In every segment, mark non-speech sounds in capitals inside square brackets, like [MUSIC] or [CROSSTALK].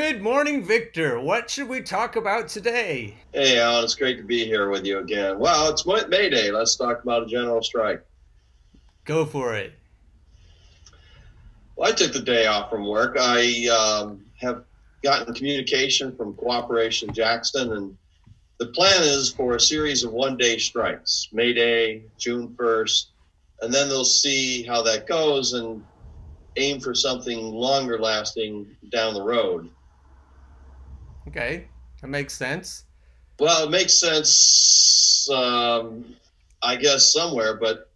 Good morning, Victor. What should we talk about today? Hey, Alan, it's great to be here with you again. Well, it's May Day. Let's talk about a general strike. Go for it. Well, I took the day off from work. I um, have gotten communication from Cooperation Jackson, and the plan is for a series of one day strikes May Day, June 1st, and then they'll see how that goes and aim for something longer lasting down the road. Okay, that makes sense. Well, it makes sense, um, I guess, somewhere, but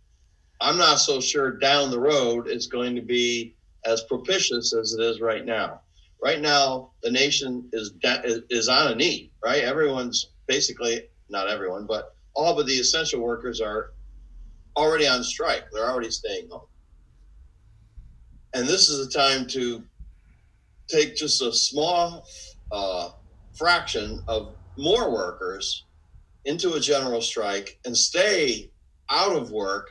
I'm not so sure down the road it's going to be as propitious as it is right now. Right now, the nation is is on a knee. Right, everyone's basically not everyone, but all but the essential workers are already on strike. They're already staying home, and this is a time to take just a small uh, fraction of more workers into a general strike and stay out of work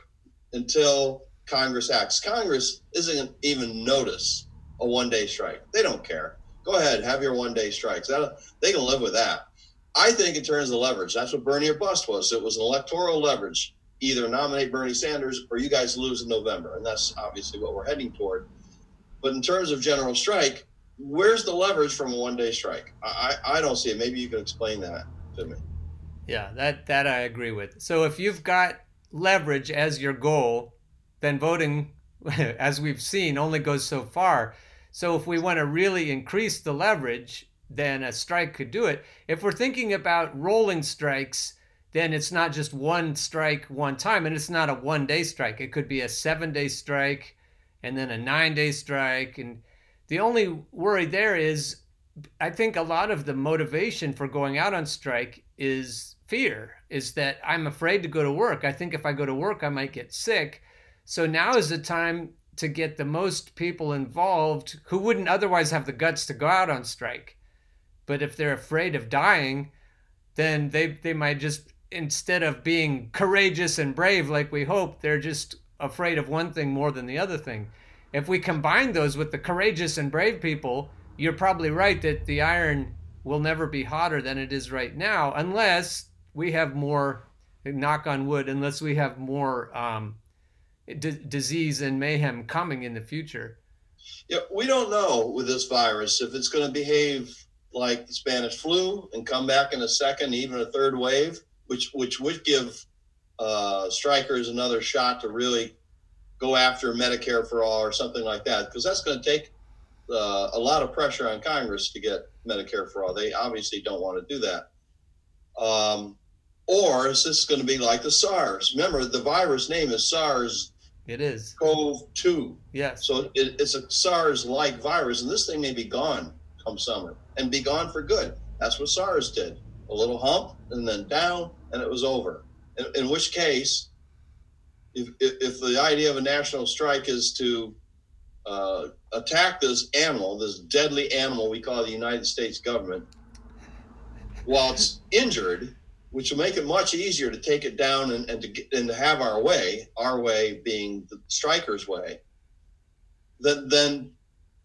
until Congress acts. Congress isn't even notice a one day strike. They don't care. Go ahead, have your one day strikes. That, they can live with that. I think it turns the leverage, that's what Bernie or bust was. It was an electoral leverage. Either nominate Bernie Sanders or you guys lose in November. And that's obviously what we're heading toward. But in terms of general strike, where's the leverage from a one day strike? I, I don't see it. Maybe you can explain that to me. Yeah, that that I agree with. So if you've got leverage as your goal, then voting, [LAUGHS] as we've seen, only goes so far. So if we want to really increase the leverage, then a strike could do it. If we're thinking about rolling strikes, then it's not just one strike one time, and it's not a one day strike. It could be a seven day strike, and then a nine day strike, and the only worry there is I think a lot of the motivation for going out on strike is fear, is that I'm afraid to go to work. I think if I go to work, I might get sick. So now is the time to get the most people involved who wouldn't otherwise have the guts to go out on strike. But if they're afraid of dying, then they, they might just, instead of being courageous and brave like we hope, they're just afraid of one thing more than the other thing if we combine those with the courageous and brave people, you're probably right that the iron will never be hotter than it is right now, unless we have more, knock on wood, unless we have more um, d- disease and mayhem coming in the future. Yeah, we don't know with this virus if it's going to behave like the Spanish flu and come back in a second, even a third wave, which which would give uh, strikers another shot to really go after Medicare for all or something like that, because that's going to take uh, a lot of pressure on Congress to get Medicare for all. They obviously don't want to do that. Um, or is this going to be like the SARS? Remember, the virus name is SARS. It is CoV two. Yes. So it, it's a SARS-like virus, and this thing may be gone come summer and be gone for good. That's what SARS did. A little hump and then down, and it was over. In, in which case, if, if the idea of a national strike is to uh, attack this animal, this deadly animal we call the United States government, while it's injured, which will make it much easier to take it down and, and to get, and to have our way, our way being the strikers' way, then then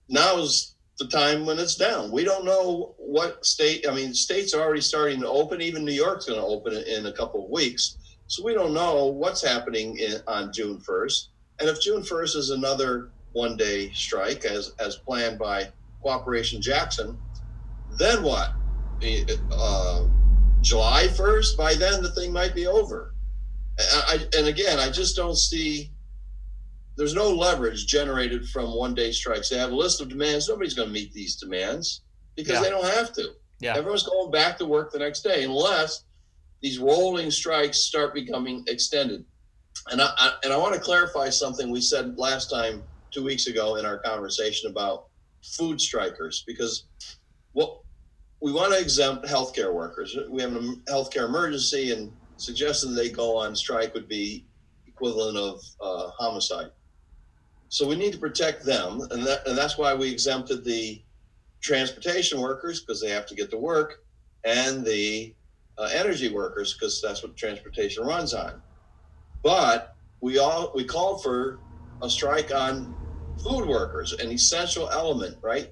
now is the time when it's down. We don't know what state. I mean, states are already starting to open. Even New York's going to open in a couple of weeks. So we don't know what's happening in, on June 1st. And if June 1st is another one day strike as, as planned by Cooperation Jackson, then what? Uh, July 1st, by then the thing might be over. And, I, and again, I just don't see there's no leverage generated from one day strikes. They have a list of demands. Nobody's going to meet these demands because yeah. they don't have to. Yeah. Everyone's going back to work the next day unless these rolling strikes start becoming extended. And I, I, and I want to clarify something we said last time, two weeks ago, in our conversation about food strikers, because what we want to exempt healthcare workers. We have a healthcare emergency, and suggesting they go on strike would be equivalent of uh, homicide. So we need to protect them, and that and that's why we exempted the transportation workers because they have to get to work, and the uh, energy workers because that's what transportation runs on. But we all we called for a strike on food workers, an essential element, right?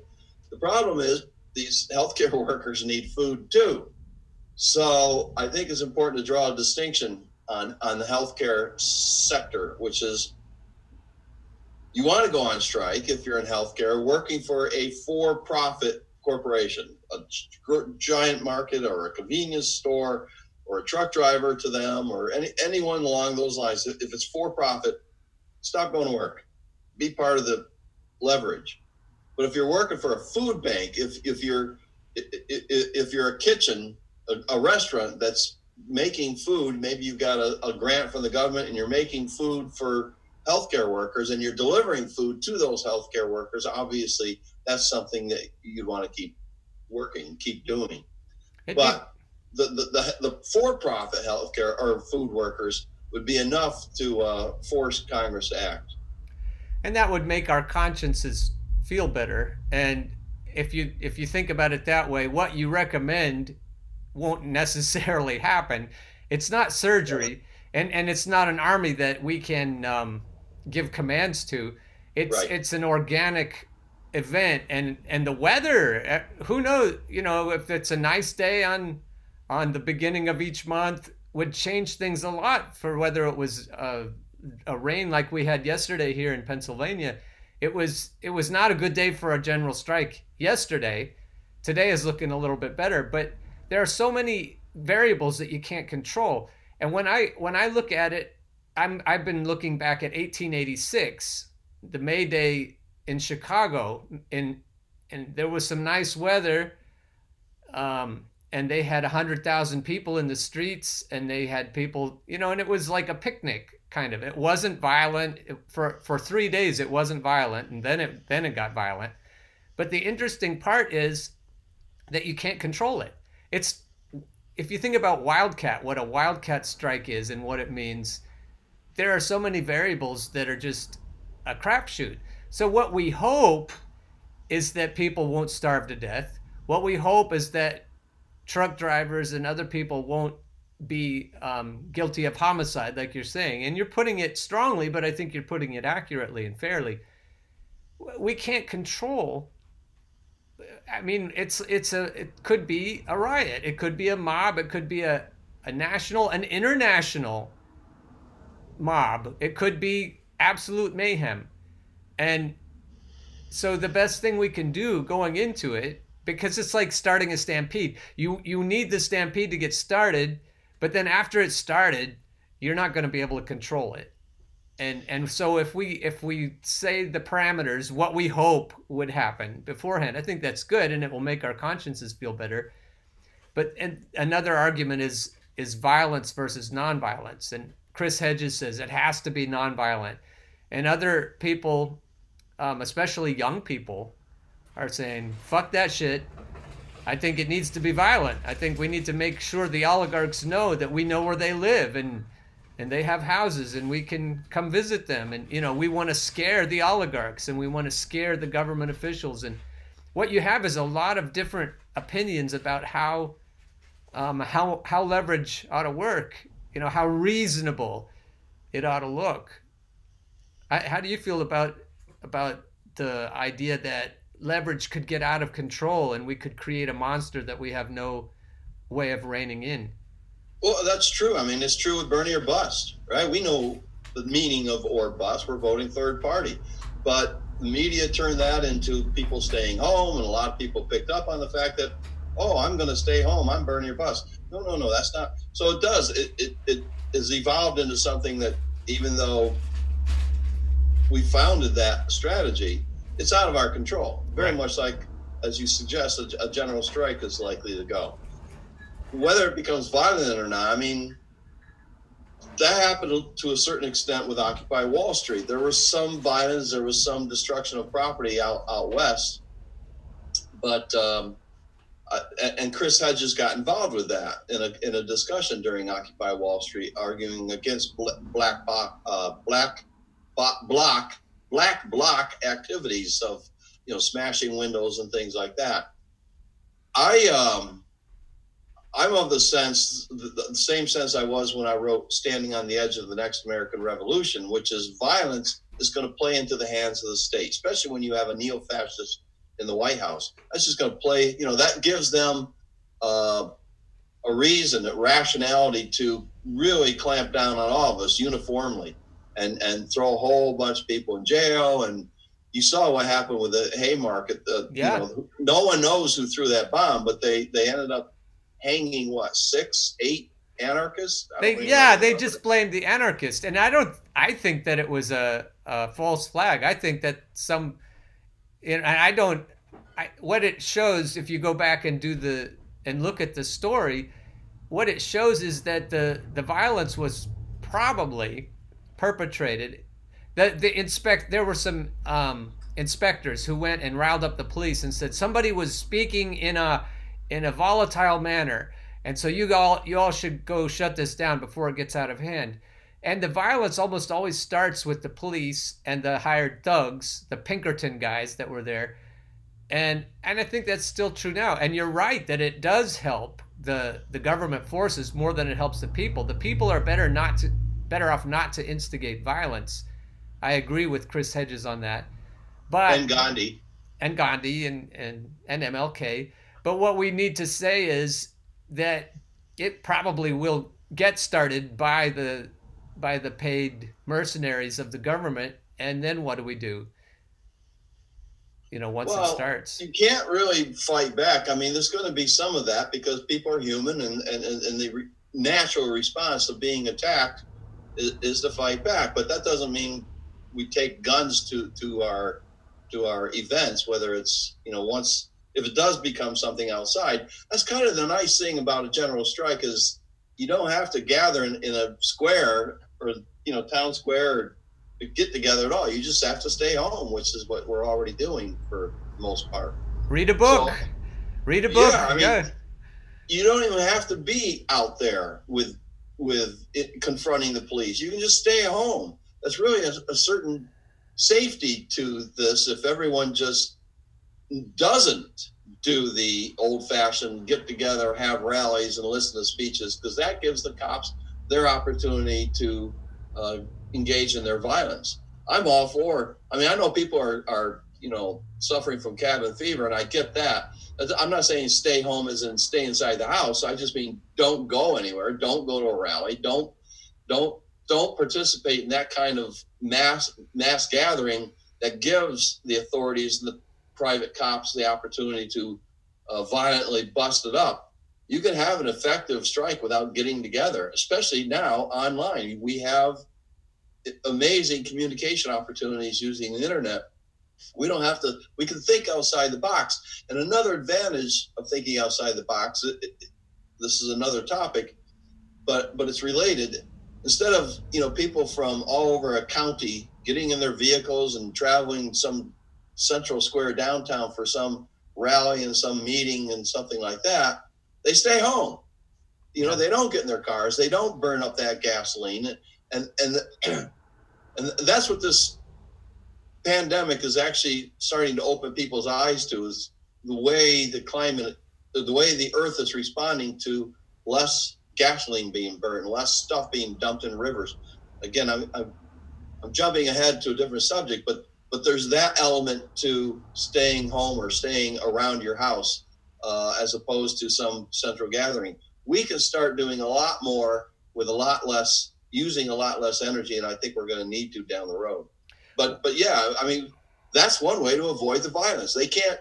The problem is these [LAUGHS] healthcare workers need food too. So I think it's important to draw a distinction on, on the healthcare sector, which is you want to go on strike if you're in healthcare working for a for profit corporation, a giant market or a convenience store or a truck driver to them or any, anyone along those lines. If it's for profit, stop going to work. Be part of the leverage. But if you're working for a food bank, if, if you're if you're a kitchen a, a restaurant that's making food, maybe you've got a, a grant from the government and you're making food for healthcare workers and you're delivering food to those healthcare workers, obviously that's something that you'd want to keep working, keep doing. but the, the, the, the for-profit healthcare or food workers would be enough to uh, force Congress to act. And that would make our consciences feel better. And if you if you think about it that way, what you recommend won't necessarily happen. It's not surgery, and and it's not an army that we can um, give commands to. It's right. it's an organic event, and and the weather. Eh, who knows? You know, if it's a nice day on on the beginning of each month, would change things a lot for whether it was a, a rain like we had yesterday here in Pennsylvania. It was it was not a good day for a general strike yesterday. Today is looking a little bit better, but there are so many variables that you can't control. And when I when I look at it, I'm I've been looking back at 1886, the May Day in Chicago, and and there was some nice weather, um, and they had hundred thousand people in the streets, and they had people, you know, and it was like a picnic kind of. It wasn't violent it, for for three days. It wasn't violent, and then it then it got violent. But the interesting part is that you can't control it it's if you think about wildcat, what a wildcat strike is and what it means, there are so many variables that are just a crapshoot. So what we hope is that people won't starve to death. What we hope is that truck drivers and other people won't be um, guilty of homicide, like you're saying. And you're putting it strongly, but I think you're putting it accurately and fairly. We can't control I mean, it's it's a it could be a riot. It could be a mob. It could be a a national, an international mob. It could be absolute mayhem. And so the best thing we can do going into it because it's like starting a stampede. You you need the stampede to get started, but then after it's started, you're not going to be able to control it. And and so if we if we say the parameters what we hope would happen beforehand i think that's good and it will make our consciences feel better. But and another argument is is violence versus nonviolence. And chris hedges says it has to be nonviolent. And other people um, especially young people are saying fuck that shit. I think it needs to be violent. I think we need to make sure the oligarchs know that we know where they live and and they have houses and we can come visit them. And you know we want to scare the oligarchs and we want to scare the government officials. And what you have is a lot of different opinions about how um, how how leverage ought to work you know how reasonable it ought to look. I, how do you feel about about the idea that leverage could get out of control and we could create a monster that we have no way of reining in well, that's true. I mean, it's true with Bernie or bust, right? We know the meaning of or bust. We're voting third party, but the media turned that into people staying home, and a lot of people picked up on the fact that, oh, I'm going to stay home. I'm Bernie or bust. No, no, no, that's not. So it does. It it, it has evolved into something that even though we founded that strategy, it's out of our control. Very right. much like, as you suggest, a, a general strike is likely to go whether it becomes violent or not, I mean, that happened to a certain extent with Occupy Wall Street. There was some violence, there was some destruction of property out, out west, but um, uh, and Chris Hedges got involved with that in a, in a discussion during Occupy Wall Street, arguing against black uh, black block black bloc activities of you know smashing windows and things like that. I um, I'm of the sense, the, the, same sense I was when I wrote Standing on the Edge of the Next American Revolution, which is violence is going to play into the hands of the state, especially when you have a neo fascist in the White House. That's just going to play. You know, that gives them uh, a reason, a rationality to really clamp down on all of us uniformly, and and throw a whole bunch of people in jail. And you saw what happened with the Haymarket. The, yeah. You know, no one knows who threw that bomb, but they they ended up hanging what six, eight anarchists. They yeah, they just blamed the anarchist, and I don't. I think that it was a, a false flag. I think that some, and I don't. I, what it shows, if you go back and do the and look at the story, what it shows is that the the violence was probably perpetrated. The the inspect there were some um, inspectors who went and riled up the police and said somebody was speaking in a in a volatile manner and so you all you all should go shut this down before it gets out of hand. And the violence almost always starts with the police and the hired thugs, the Pinkerton guys that were there. And and I think that's still true now. And you're right that it does help the the government forces more than it helps the people. The people are better not to better off not to instigate violence. I agree with Chris Hedges on that. But and Gandhi. And Gandhi and, and, and MLK. But what we need to say is that it probably will get started by the by the paid mercenaries of the government and then what do we do you know once well, it starts you can't really fight back i mean there's going to be some of that because people are human and and, and the re- natural response of being attacked is, is to fight back but that doesn't mean we take guns to to our to our events whether it's you know once if it does become something outside, that's kind of the nice thing about a general strike is you don't have to gather in, in a square or you know town square or get together at all. You just have to stay home, which is what we're already doing for most part. Read a book. So, Read a book. Yeah, I mean, yeah. you don't even have to be out there with with it, confronting the police. You can just stay at home. That's really a, a certain safety to this if everyone just doesn't do the old fashioned get together, have rallies, and listen to speeches, because that gives the cops their opportunity to uh, engage in their violence. I'm all for. I mean, I know people are are you know suffering from cabin fever, and I get that. I'm not saying stay home as in stay inside the house. I just mean don't go anywhere. Don't go to a rally. Don't don't don't participate in that kind of mass mass gathering that gives the authorities and the private cops the opportunity to uh, violently bust it up. You can have an effective strike without getting together, especially now online. We have amazing communication opportunities using the internet. We don't have to, we can think outside the box. And another advantage of thinking outside the box, it, it, this is another topic, but but it's related. Instead of you know people from all over a county getting in their vehicles and traveling some Central Square downtown for some rally and some meeting and something like that, they stay home. You know, they don't get in their cars, they don't burn up that gasoline, and and [CLEARS THROAT] and that's what this pandemic is actually starting to open people's eyes to is the way the climate, the way the Earth is responding to less gasoline being burned, less stuff being dumped in rivers. Again, I'm, I'm, I'm jumping ahead to a different subject, but but there's that element to staying home or staying around your house uh, as opposed to some central gathering. We can start doing a lot more with a lot less, using a lot less energy, and I think we're going to need to down the road. But but yeah, I mean that's one way to avoid the violence. They can't,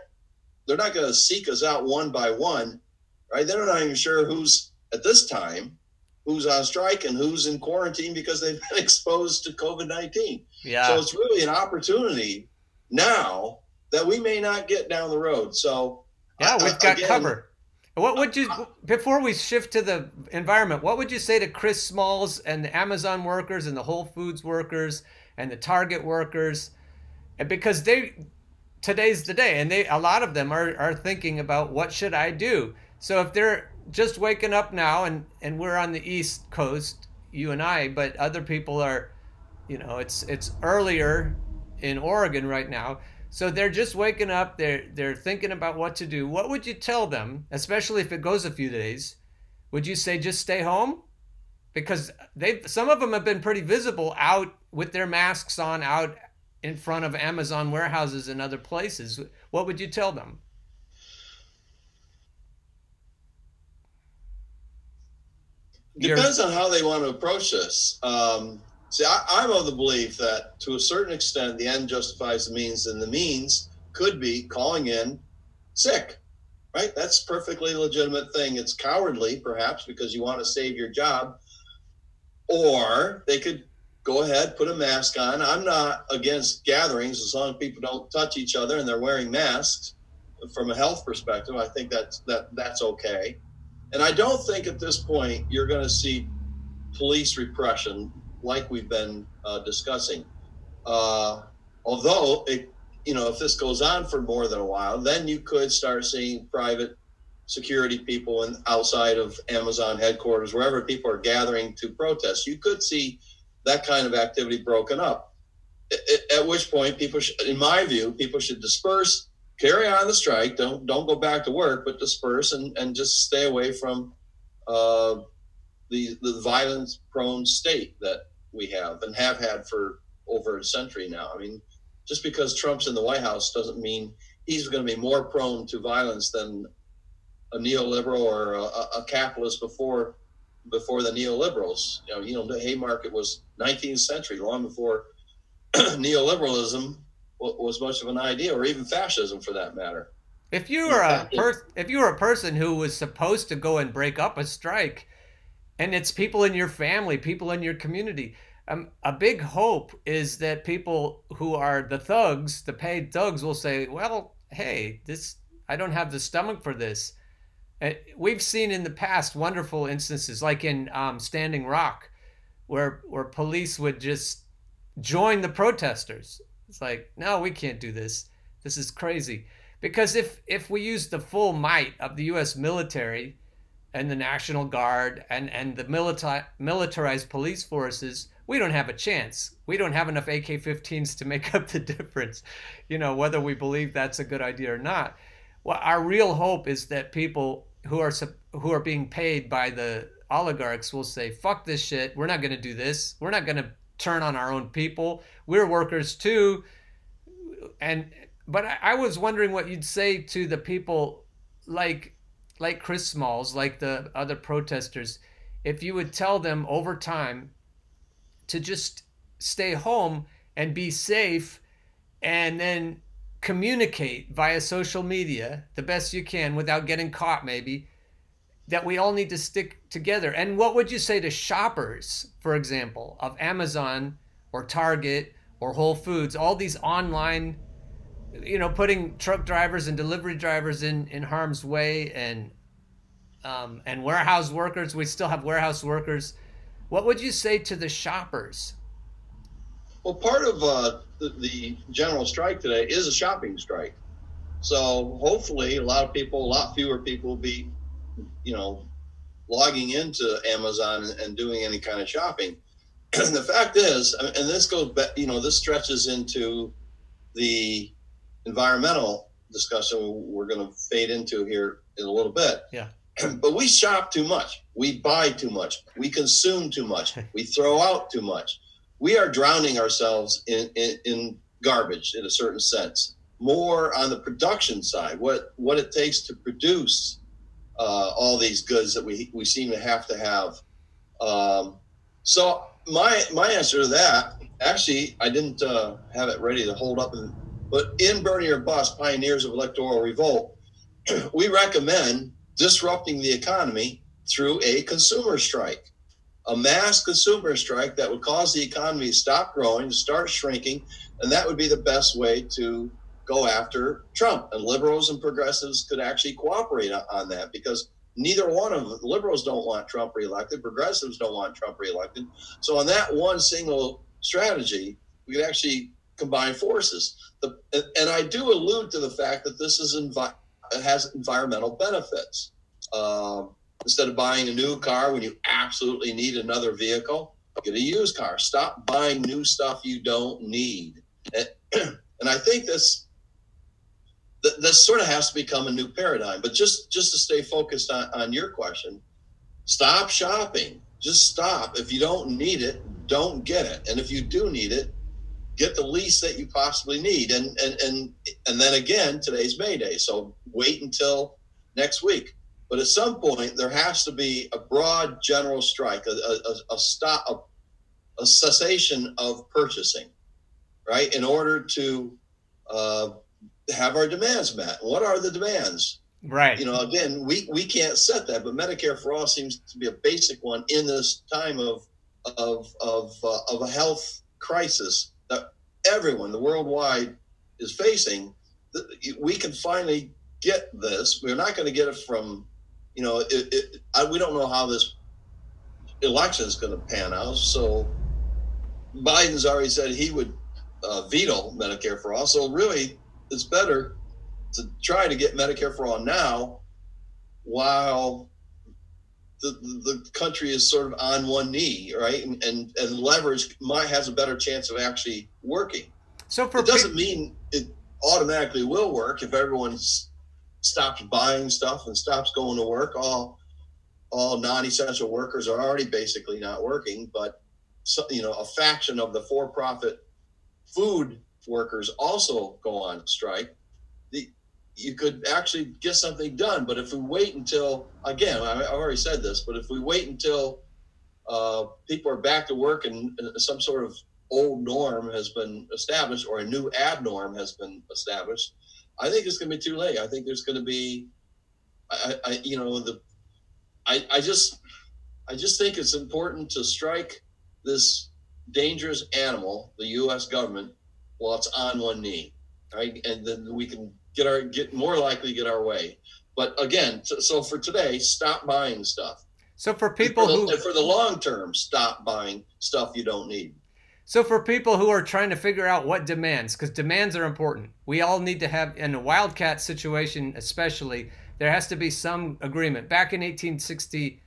they're not going to seek us out one by one, right? They're not even sure who's at this time who's on strike and who's in quarantine because they've been [LAUGHS] exposed to COVID 19. Yeah. So it's really an opportunity now that we may not get down the road. So, yeah, we've got again, cover. What would you, before we shift to the environment, what would you say to Chris Smalls and the Amazon workers and the Whole Foods workers and the Target workers? Because they, today's the day, and they, a lot of them are, are thinking about what should I do? So if they're just waking up now and and we're on the east coast you and i but other people are you know it's it's earlier in oregon right now so they're just waking up they're they're thinking about what to do what would you tell them especially if it goes a few days would you say just stay home because they some of them have been pretty visible out with their masks on out in front of Amazon warehouses and other places, what would you tell them? Depends on how they want to approach this. Um, see, I, am of the belief that to a certain extent, the end justifies the means, and the means could be calling in sick, right? That's perfectly legitimate thing. It's cowardly, perhaps, because you want to save your job. Or they could go ahead, put a mask on. I'm not against gatherings as long as people don't touch each other and they're wearing masks. From a health perspective, I think that's that that's okay. And I don't think at this point you're going to see police repression like we've been uh, discussing. Uh, although, it, you know, if this goes on for more than a while, then you could start seeing private security people and outside of Amazon headquarters, wherever people are gathering to protest. You could see that kind of activity broken up. At which point, people, should, in my view, people should disperse carry on the strike. Don't don't go back to work, but disperse and, and just stay away from uh, the the violence prone state that we have and have had for over a century now. I mean, just because Trump's in the White House doesn't mean he's going to be more prone to violence than a neoliberal or a, a capitalist before before the neoliberals. You know, you know, the Haymarket was 19th century, long before [CLEARS THROAT] neoliberalism was much of an idea, or even fascism for that matter. If you were a per- if you were a person who was supposed to go and break up a strike, and it's people in your family, people in your community, um, a big hope is that people who are the thugs, the paid thugs, will say, "Well, hey, this I don't have the stomach for this." Uh, we've seen in the past wonderful instances, like in um, Standing Rock, where where police would just join the protesters it's like, no, we can't do this. This is crazy. Because if if we use the full might of the U.S. military and the National Guard and and the milita- militarized police forces, we don't have a chance. We don't have enough AK-15s to make [LAUGHS] up the difference. You know, whether we believe that's a good idea or not. Well, our real hope is that people who are who are being paid by the oligarchs will say, "Fuck this shit. We're not going to do this. We're not going to turn on our own people. We're workers too. And but I, I was wondering what you'd say to the people like like Chris Smalls, like the other protesters, if you would tell them over time to just stay home and be safe and then communicate via social media the best you can without getting caught maybe that we all need to stick together. And what would you say to shoppers, for example, of Amazon or Target or Whole Foods, all these online, you know, putting truck drivers and delivery drivers in, in harm's way and um, and warehouse workers. We still have warehouse workers. What would you say to the shoppers? Well, part of uh, the, the general strike today is a shopping strike. So hopefully, a lot of people, a lot fewer people will be you know, logging into Amazon and, doing any kind of shopping. And [CLEARS THROAT] the fact is, and this goes back, you know, this stretches into the environmental discussion we're going to fade into here in a little bit. Yeah. [CLEARS THROAT] But we shop too much. We buy too much. We consume too much. [LAUGHS] we throw out too much. We are drowning ourselves in, in, in garbage in a certain sense. More on the production side, what what it takes to produce uh, all these goods that we we seem to have to have. Um, so my my answer to that, actually, I didn't uh, have it ready to hold up, but in Bernie or Bust, Pioneers of Electoral Revolt, [CLEARS THROAT] we recommend disrupting the economy through a consumer strike, a mass consumer strike that would cause the economy to stop growing, to start shrinking, and that would be the best way to go after Trump. And liberals and progressives could actually cooperate on that because neither one of them, liberals don't want Trump reelected, progressives don't want Trump reelected. So on that one single strategy, we could actually combine forces. The, and I do allude to the fact that this is envi- has environmental benefits. Um, instead of buying a new car when you absolutely need another vehicle, get a used car. Stop buying new stuff you don't need. And, [CLEARS THROAT] and I think this th- this sort of has to become a new paradigm. But just just to stay focused on, on your question, stop shopping. Just stop. If you don't need it, don't get it. And if you do need it, get the least that you possibly need. And and and and then again, today's May Day, so wait until next week. But at some point, there has to be a broad general strike, a, a, a stop, a, a, cessation of purchasing, right? In order to uh, have our demands met. What are the demands? Right. You know, again, we, we can't set that, but Medicare for all seems to be a basic one in this time of of of uh, of a health crisis that everyone, the worldwide, is facing. We can finally get this. We're not going to get it from, you know, it, it, I, we don't know how this election is going to pan out. So Biden's already said he would uh, veto Medicare for all. So really, it's better to try to get Medicare for all now while the, the country is sort of on one knee, right? And, and, and leverage might has a better chance of actually working. So for it doesn't mean it automatically will work if everyone stops buying stuff and stops going to work. All all non-essential workers are already basically not working, but so, you know a faction of the for-profit food workers also go on strike The, you could actually get something done. But if we wait until, again, I, have already said this, but if we wait until uh, people are back to work and, and, some sort of old norm has been established or a new ad norm has been established, I think it's going to be too late. I think there's going to be, I, I you know, the, I, I just, I just think it's important to strike this dangerous animal, the U.S. government, while it's on one knee, right? And then we can get our get more likely get our way. But again, so, so for today, stop buying stuff. So for people for the, who for the long term, stop buying stuff you don't need. So for people who are trying to figure out what demands, because demands are important, we all need to have in a wildcat situation, especially there has to be some agreement. Back in 1860,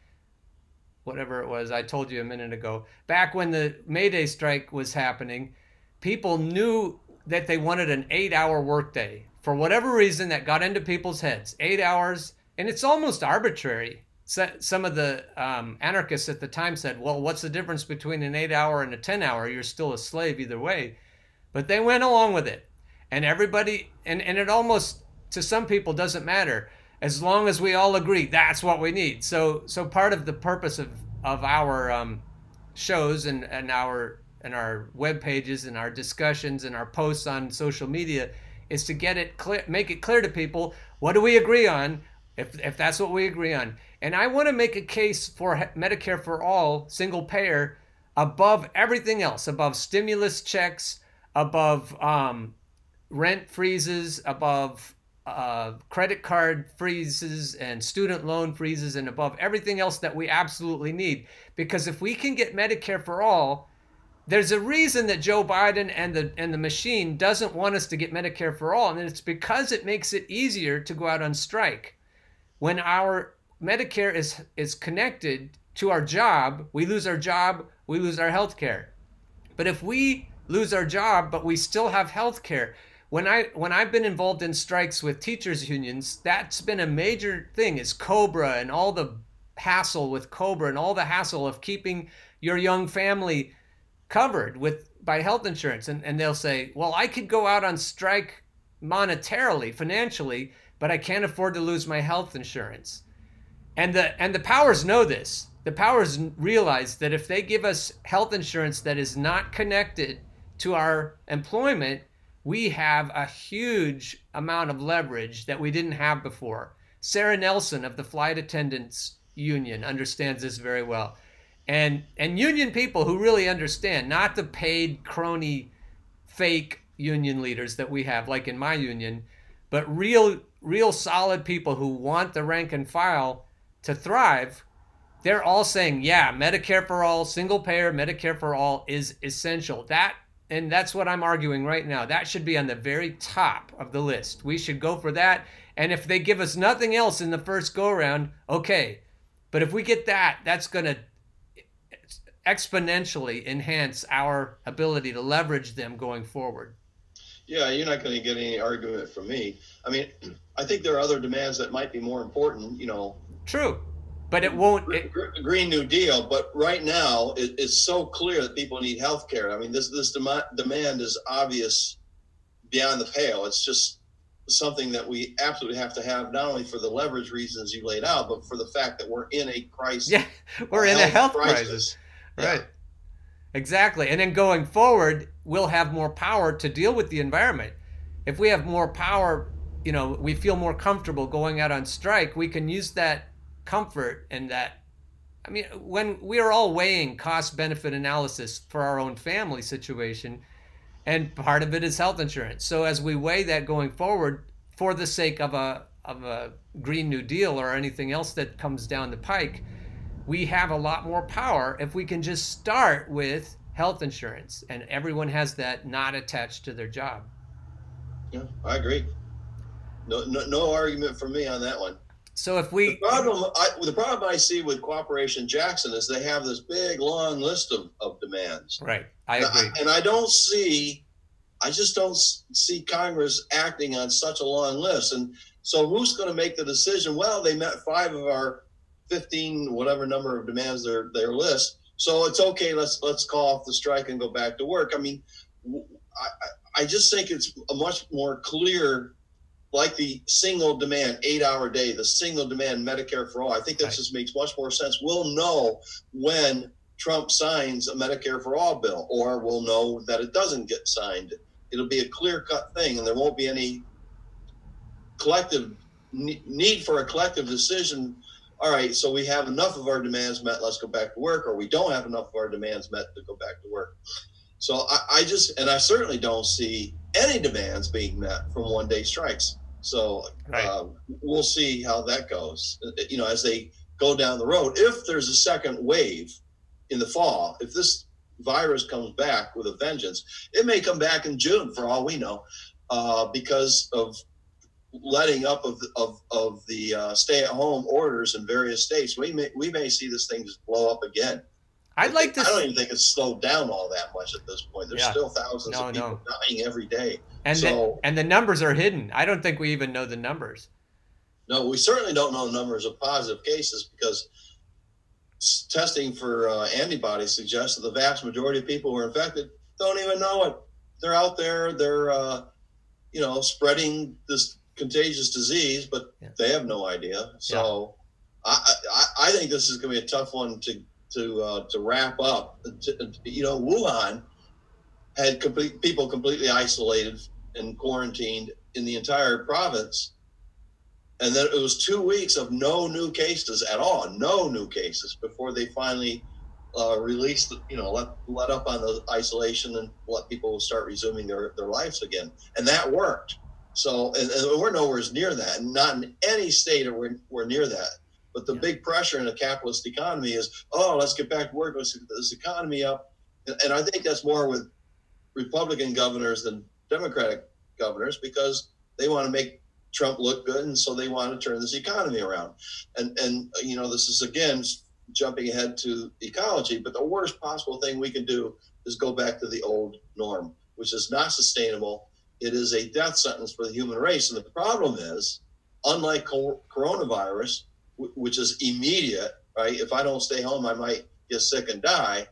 whatever it was, I told you a minute ago, back when the May Day strike was happening, people knew that they wanted an eight-hour workday for whatever reason that got into people's heads. Eight hours, and it's almost arbitrary. Some of the um, anarchists at the time said, well, what's the difference between an eight hour and a 10 hour? You're still a slave either way. But they went along with it. And everybody, and, and it almost, to some people, doesn't matter as long as we all agree that's what we need. So, so part of the purpose of, of our um, shows and, and our and our web pages and our discussions and our posts on social media is to get it clear, make it clear to people what do we agree on, if if that's what we agree on. And I want to make a case for Medicare for all, single payer, above everything else, above stimulus checks, above um, rent freezes, above uh, credit card freezes and student loan freezes, and above everything else that we absolutely need. Because if we can get Medicare for all, there's a reason that Joe Biden and the and the machine doesn't want us to get Medicare for all, and it's because it makes it easier to go out on strike. When our Medicare is is connected to our job, we lose our job, we lose our health care. But if we lose our job but we still have health care, when I when I've been involved in strikes with teachers unions, that's been a major thing is Cobra and all the hassle with Cobra and all the hassle of keeping your young family covered with by health insurance and, and they'll say well i could go out on strike monetarily financially but i can't afford to lose my health insurance and the and the powers know this. The powers realize that if they give us health insurance that is not connected to our employment we have a huge amount of leverage that we didn't have before. Sara Nelson of the flight attendants union understands this very well. And and union people who really understand, not the paid crony, fake union leaders that we have, like in my union, but real real solid people who want the rank and file to thrive. They're all saying, yeah, Medicare for all, single payer, Medicare for all is essential. That and that's what I'm arguing right now. That should be on the very top of the list. We should go for that. And if they give us nothing else in the first go round, okay. But if we get that, that's going to exponentially enhance our ability to leverage them going forward. Yeah, you're not going to get any argument from me. I mean, [CLEARS THROAT] I think there are other demands that might be more important. You know, true. but it won't. It, Green New Deal, but right now it, it's so clear that people need health care. I mean, this this dem- demand is obvious beyond the pale. It's just something that we absolutely have to have, not only for the leverage reasons you laid out, but for the fact that we're in a crisis. Yeah, [LAUGHS] we're in a health crisis. crisis. Right. Yeah. Exactly. And then going forward, we'll have more power to deal with the environment. If we have more power, you know, we feel more comfortable going out on strike, we can use that comfort and that I mean, when we are all weighing cost benefit analysis for our own family situation, and part of it is health insurance. So as we weigh that going forward, for the sake of a of a Green New Deal or anything else that comes down the pike, we have a lot more power if we can just start with health insurance and everyone has that not attached to their job. Yeah, I agree. No, no, no argument for me on that one. So if we the problem, I, the problem I see with Cooperation Jackson is they have this big long list of, of demands. Right, I agree. And I, and I don't see, I just don't see Congress acting on such a long list. And so who's going to make the decision? Well, they met five of our fifteen, whatever number of demands their their list. So it's okay. Let's let's call off the strike and go back to work. I mean, I I just think it's a much more clear like the single demand eight hour day, the single demand Medicare for all. I think that right. just makes much more sense. We'll know when Trump signs a Medicare for all bill, or we'll know that it doesn't get signed. It'll be a clear cut thing, and there won't be any collective need for a collective decision. All right, so we have enough of our demands met. Let's go back to work, or we don't have enough of our demands met to go back to work. So I, I just, and I certainly don't see any demands being met from one day strikes. So right. um, we'll see how that goes. You know, as they go down the road, if there's a second wave in the fall, if this virus comes back with a vengeance, it may come back in June for all we know, uh, because of letting up of of, of the uh, stay at home orders in various states. We may we may see this thing just blow up again. I'd like to. I don't even think it's slowed down all that much at this point. There's yeah. still thousands no, of people no. dying every day. And so, the, and the numbers are hidden. I don't think we even know the numbers. No, we certainly don't know the numbers of positive cases because testing for uh, antibodies suggests that the vast majority of people who are infected don't even know it. They're out there. They're uh, you know spreading this contagious disease, but yeah. they have no idea. So. Yeah. I, I, I think this is going to be a tough one to to uh, to wrap up, you know, Wuhan had complete, people completely isolated and quarantined in the entire province, and then it was two weeks of no new cases at all, no new cases before they finally uh, released, you know, let let up on the isolation and let people start resuming their their lives again, and that worked. So, and, and we're nowhere near that. Not in any state are we, we're near that. But the yeah. big pressure in a capitalist economy is, oh, let's get back to work, let's get this economy up. And, and I think that's more with Republican governors than Democratic governors because they want to make Trump look good, and so they want to turn this economy around. And and you know, this is again jumping ahead to ecology, but the worst possible thing we can do is go back to the old norm, which is not sustainable. It is a death sentence for the human race. And the problem is, unlike coronavirus, which is immediate, right? If I don't stay home, I might get sick and die.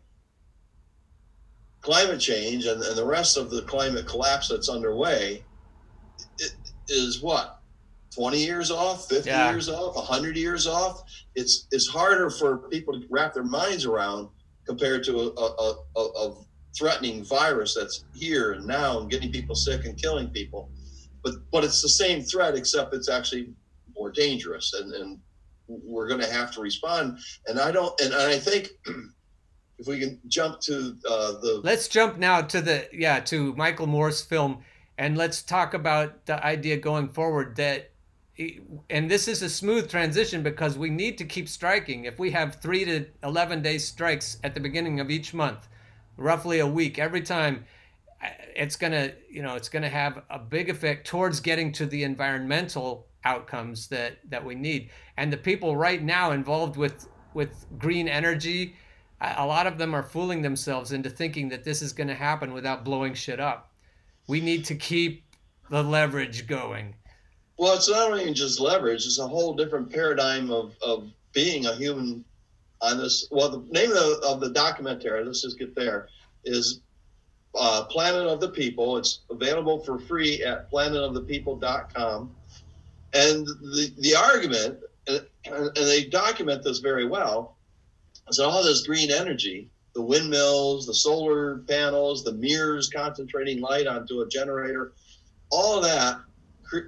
Climate change and, and the rest of the climate collapse that's underway is what 20 years off 50 yeah. years off 100 years off it's it's harder for people to wrap their minds around compared to a, a, a, a threatening virus that's here and now and getting people sick and killing people but but it's the same threat except it's actually more dangerous and, and we're going to have to respond. And I don't, and, I think [CLEARS THROAT] if we can jump to uh, the. Let's jump now to the, yeah, to Michael Moore's film. And let's talk about the idea going forward that, and this is a smooth transition because we need to keep striking. If we have three to 11 day strikes at the beginning of each month, roughly a week, every time, it's going to, you know, it's going to have a big effect towards getting to the environmental outcomes that that we need and the people right now involved with with green energy a lot of them are fooling themselves into thinking that this is going to happen without blowing shit up we need to keep the leverage going well it's not only just leverage it's a whole different paradigm of of being a human on this. Well, the name of the, of the documentary, let's just get there, is uh, Planet of the People. It's available for free at planetofthepeople.com. And the, the argument, and, and they document this very well, that all this green energy, the windmills, the solar panels, the mirrors concentrating light onto a generator, all of that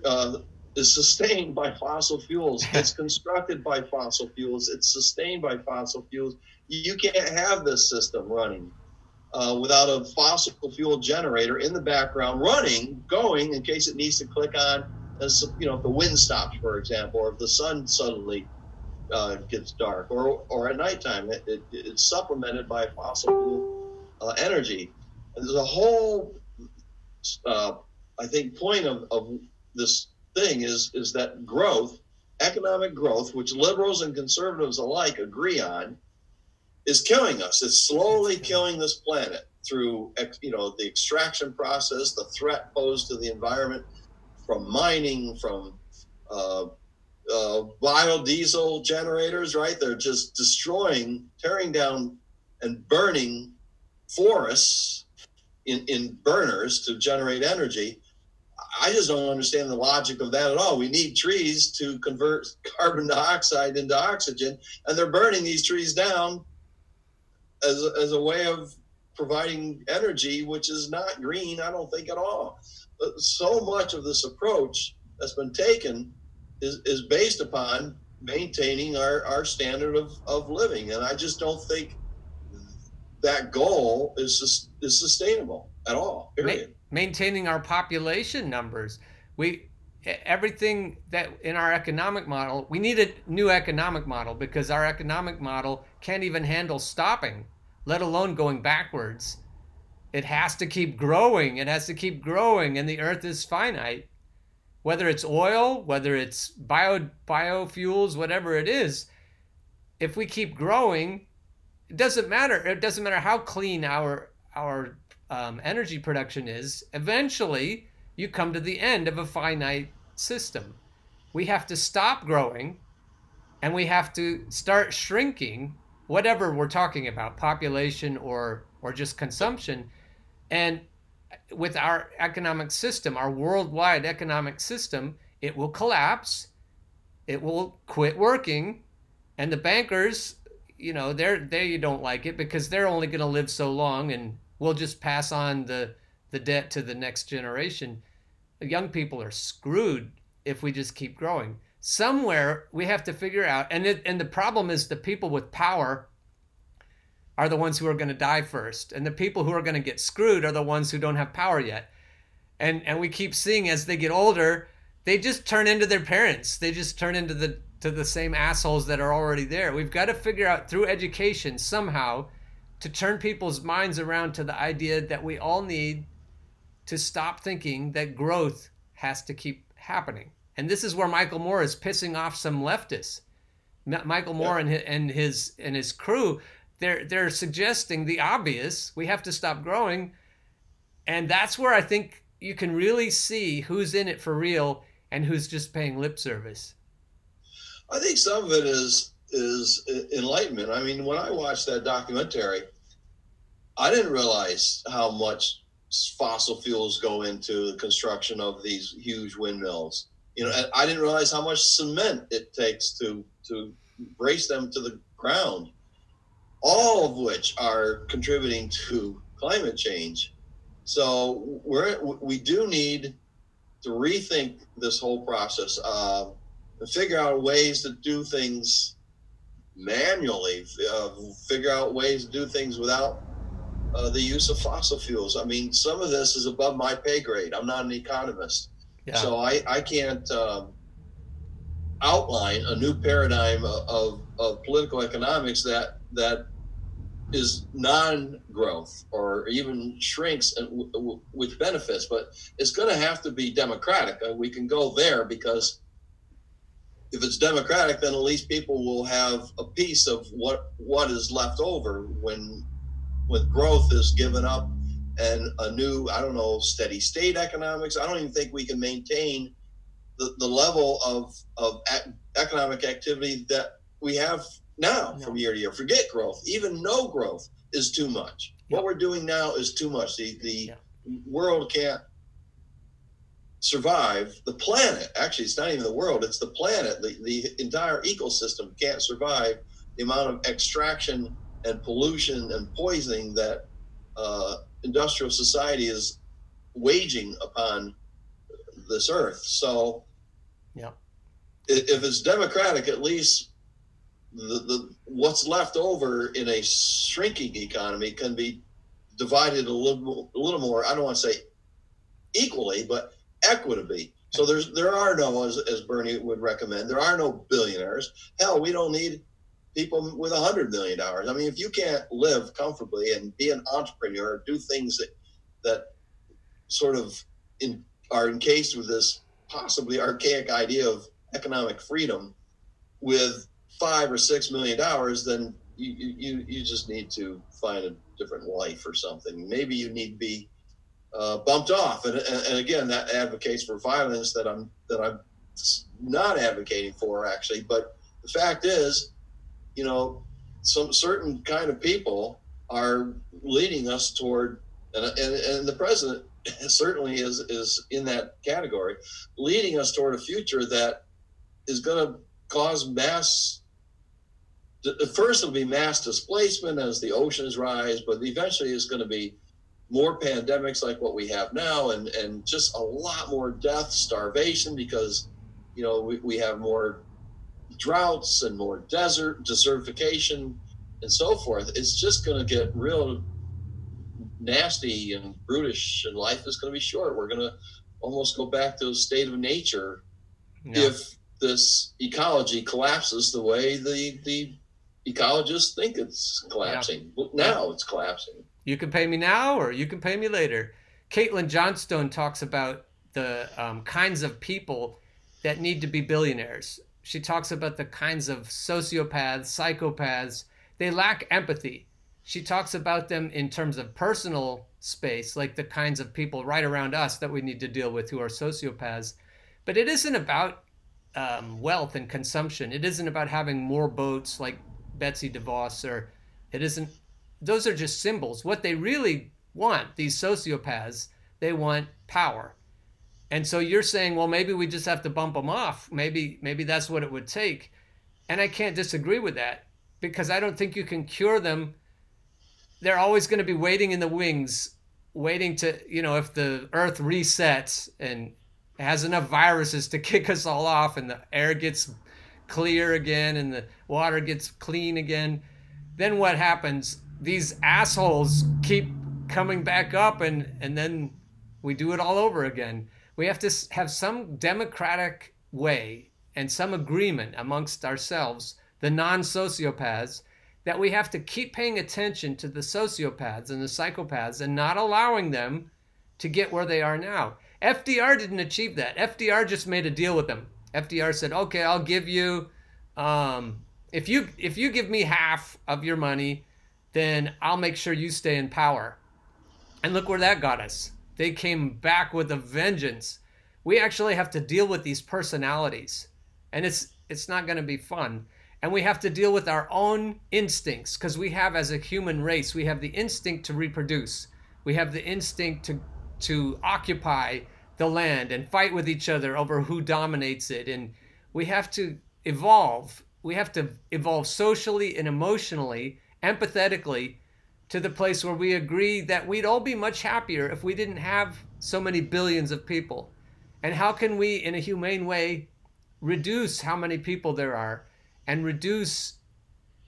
uh, is sustained by fossil fuels. [LAUGHS] It's constructed by fossil fuels. It's sustained by fossil fuels. You can't have this system running uh, without a fossil fuel generator in the background running, going in case it needs to click on, as you know, if the wind stops, for example, or if the sun suddenly uh, gets dark, or or at nighttime, it, it, it's supplemented by fossil fuel uh, energy. And there's a whole, uh, I think, point of, of this thing is is that growth, economic growth, which liberals and conservatives alike agree on, is killing us. It's slowly killing this planet through you know the extraction process, the threat posed to the environment from mining, from uh, uh, biodiesel generators. Right, they're just destroying, tearing down, and burning forests in, in burners to generate energy I just don't understand the logic of that at all. We need trees to convert [LAUGHS] carbon dioxide into oxygen, and they're burning these trees down as, as a way of providing energy, which is not green, I don't think at all. But so much of this approach that's been taken is, is based upon maintaining our, our standard of, of living. And I just don't think that goal is, is sustainable at all, period maintaining our population numbers. We everything that in our economic model, we need a new economic model because our economic model can't even handle stopping, let alone going backwards. It has to keep growing. It has to keep growing, and the earth is finite. Whether it's oil, whether it's bio biofuels, whatever it is, if we keep growing, it doesn't matter. It doesn't matter how clean our our um, energy production is, eventually you come to the end of a finite system. We have to stop growing and we have to start shrinking whatever we're talking about population or or just consumption and with our economic system our worldwide economic system it will collapse it will quit working and the bankers you know they're they don't like it because they're only going to live so long and we'll just pass on the the debt to the next generation. Young people are screwed if we just keep growing. Somewhere we have to figure out, and it, and the problem is the people with power are the ones who are going to die first, and the people who are going to get screwed are the ones who don't have power yet. And and we keep seeing as they get older, they just turn into their parents. They just turn into the to the same assholes that are already there. We've got to figure out through education somehow to turn people's minds around to the idea that we all need to stop thinking that growth has to keep happening. And this is where Michael Moore is pissing off some leftists. Michael Moore yeah. and his, and his and his crew, they're they're suggesting the obvious. We have to stop growing, and that's where I think you can really see who's in it for real and who's just paying lip service. I think some of it is is enlightenment. I mean, when I watched that documentary, I didn't realize how much fossil fuels go into the construction of these huge windmills. You know, I didn't realize how much cement it takes to to brace them to the ground. All of which are contributing to climate change. So we're we do need to rethink this whole process uh, and figure out ways to do things manually, uh, figure out ways to do things without uh, the use of fossil fuels. I mean, some of this is above my pay grade. I'm not an economist, yeah. so I I can't um, outline a new paradigm of, of political economics that that is non-growth or even shrinks with benefits. But it's going to have to be democratic. we can go there because if it's democratic, then at least people will have a piece of what what is left over when when growth is given up and a new I don't know steady state economics. I don't even think we can maintain the, the level of of economic activity that we have now no. from year to year. Forget growth. Even no growth is too much. What we're doing now is too much. The the world can't survive. The planet, actually, it's not even the world; it's the planet. The the entire ecosystem can't survive the amount of extraction and pollution and poisoning that uh, industrial society is waging upon this earth. So, yeah, if it's democratic, at least the, the what's left over in a shrinking economy can be divided a little a little more. I don't want to say equally, but equitably. So there's there are no, as, as Bernie would recommend, there are no billionaires. Hell, we don't need people with a hundred million dollars. I mean, if you can't live comfortably and be an entrepreneur, do things that that sort of in, are encased with this possibly archaic idea of economic freedom, with five or six million dollars, then you you you just need to find a different life or something. Maybe you need to be uh, bumped off, and, and, and again, that advocates for violence that I'm that I'm not advocating for actually. But the fact is, you know, some certain kind of people are leading us toward, and, and, and the president [LAUGHS] certainly is is in that category, leading us toward a future that is going to cause mass. First, it'll be mass displacement as the oceans rise, but eventually, it's going to be more pandemics like what we have now, and and just a lot more death, starvation, because you know we, we have more droughts and more desert desertification and so forth, it's just going to get real nasty and brutish, and life is going to be short. We're going to almost go back to a state of nature yeah. if this ecology collapses the way the the ecologists think it's collapsing. Yeah. Now it's collapsing. You can pay me now, or you can pay me later. Caitlin Johnstone talks about the um, kinds of people that need to be billionaires she talks about the kinds of sociopaths, psychopaths. They lack empathy. She talks about them in terms of personal space, like the kinds of people right around us that we need to deal with who are sociopaths. But it isn't about um, wealth and consumption. It isn't about having more boats like Betsy DeVos, or it isn't. Those are just symbols. What they really want, these sociopaths, they want power. And so you're saying, well, maybe we just have to bump them off. Maybe maybe that's what it would take. And I can't disagree with that because I don't think you can cure them. They're always going to be waiting in the wings, waiting to, you know, if the earth resets and has enough viruses to [LAUGHS] kick us all off and the air gets clear again and the water gets clean again, then what happens? These assholes keep coming back up and and then we do it all over again we have to have some democratic way and some agreement amongst ourselves, the non sociopaths, that we have to keep paying attention to the sociopaths and the psychopaths and not allowing them to get where they are now. FDR didn't achieve that. FDR just made a deal with them. FDR said, "Okay, I'll give you um, if you if you give me half of your money, then I'll make sure you stay in power." And look where that got us. They came back with a vengeance. We actually have to deal with these personalities, and it's it's not going to be fun. And we have to deal with our own instincts because we have, as a human race, we have the instinct to reproduce. We have the instinct to to occupy the land and fight with each other over who dominates it. And we have to evolve. We have to evolve socially and emotionally, empathetically, to the place where we agree that we'd all be much happier if we didn't have so many billions of people. And how can we, in a humane way, reduce how many people there are and reduce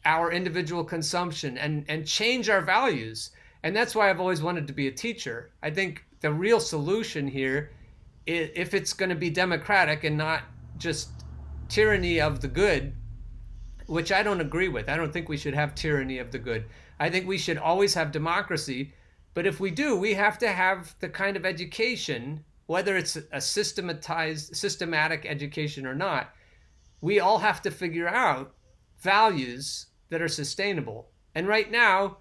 our individual consumption and, and change our values? And that's why I've always wanted to be a teacher. I think the real solution here, if it's going to be democratic and not just tyranny of the good, which I don't agree with. I don't think we should have tyranny of the good. I think we should always have democracy. But if we do, we have to have the kind of education, whether it's a systematized, systematic education or not, we all have to figure out values that are sustainable. And right now,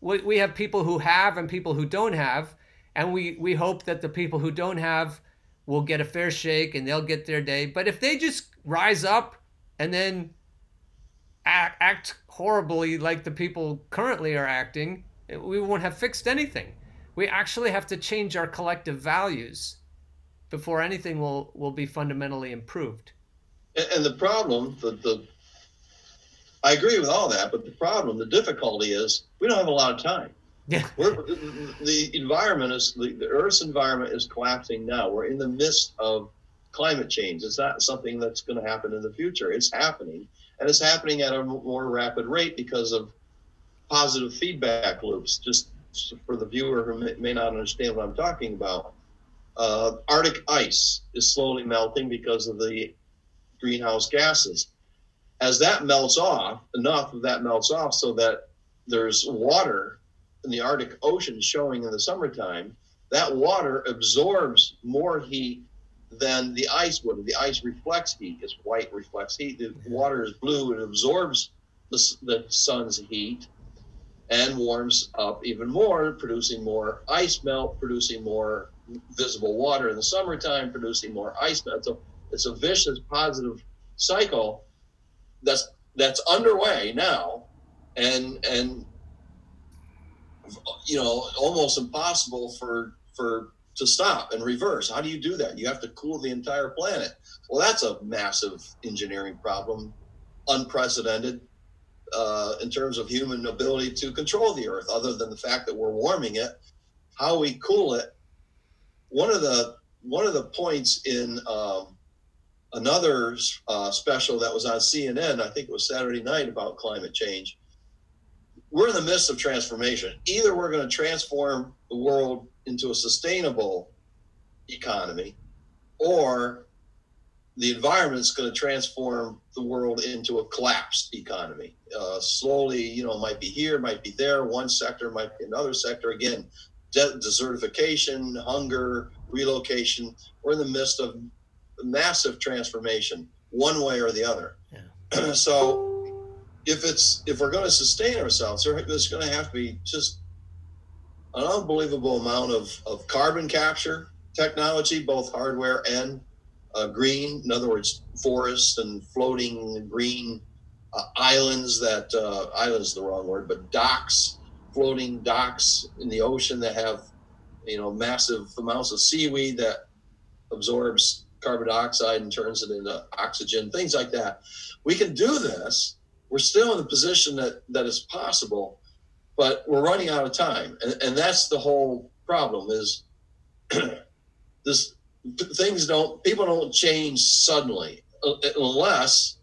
we have people who have and people who don't have. And we, we hope that the people who don't have will get a fair shake and they'll get their day. But if they just rise up and then act, act horribly like the people currently are acting, we won't have fixed anything. We actually have to change our collective values before anything will, will be fundamentally improved. And, the problem, the, the I agree with all that, but the problem, the difficulty is we don't have a lot of time. Yeah. [LAUGHS] We're, the environment is the, the Earth's environment is collapsing now. We're in the midst of climate change. It's not something that's going to happen in the future. It's happening, and it's happening at a more rapid rate because of positive feedback loops. Just for the viewer who may, not understand what I'm talking about, uh, Arctic ice is slowly melting because of the greenhouse gases. As that melts off, enough of that melts off so that there's water in the Arctic Ocean showing in the summertime, that water absorbs more heat than the ice would. The ice reflects heat. It's white, reflects heat. The water is blue. It absorbs the, the sun's heat and warms up even more, producing more ice melt, producing more visible water in the summertime, producing more ice melt. So it's a vicious positive cycle that's that's underway now, and and you know almost impossible for for to stop and reverse. How do you do that? You have to cool the entire planet. Well, that's a massive engineering problem, unprecedented uh, in terms of human ability to control the Earth. Other than the fact that we're warming it, how we cool it. One of the one of the points in um, another uh, special that was on CNN, I think it was Saturday night about climate change. We're in the midst of transformation. Either we're going to transform the world into a sustainable economy, or the environment is going to transform the world into a collapsed economy. Uh, slowly, you know, might be here, might be there. One sector might be another sector. Again, de- desertification, hunger, relocation. We're in the midst of massive transformation, one way or the other. Yeah. [CLEARS THROAT] so, if it's if we're going to sustain ourselves, there's going to have to be just an unbelievable amount of, of carbon capture technology, both hardware and uh, green. In other words, forests and floating green uh, islands that uh, islands is the wrong word, but docks, floating docks in the ocean that have you know massive amounts of seaweed that absorbs carbon dioxide and turns it into oxygen, things like that. We can do this. We're still in the position that that is possible but we're running out of time, and, and that's the whole problem. Is [CLEARS THROAT] this things don't people don't change suddenly uh, unless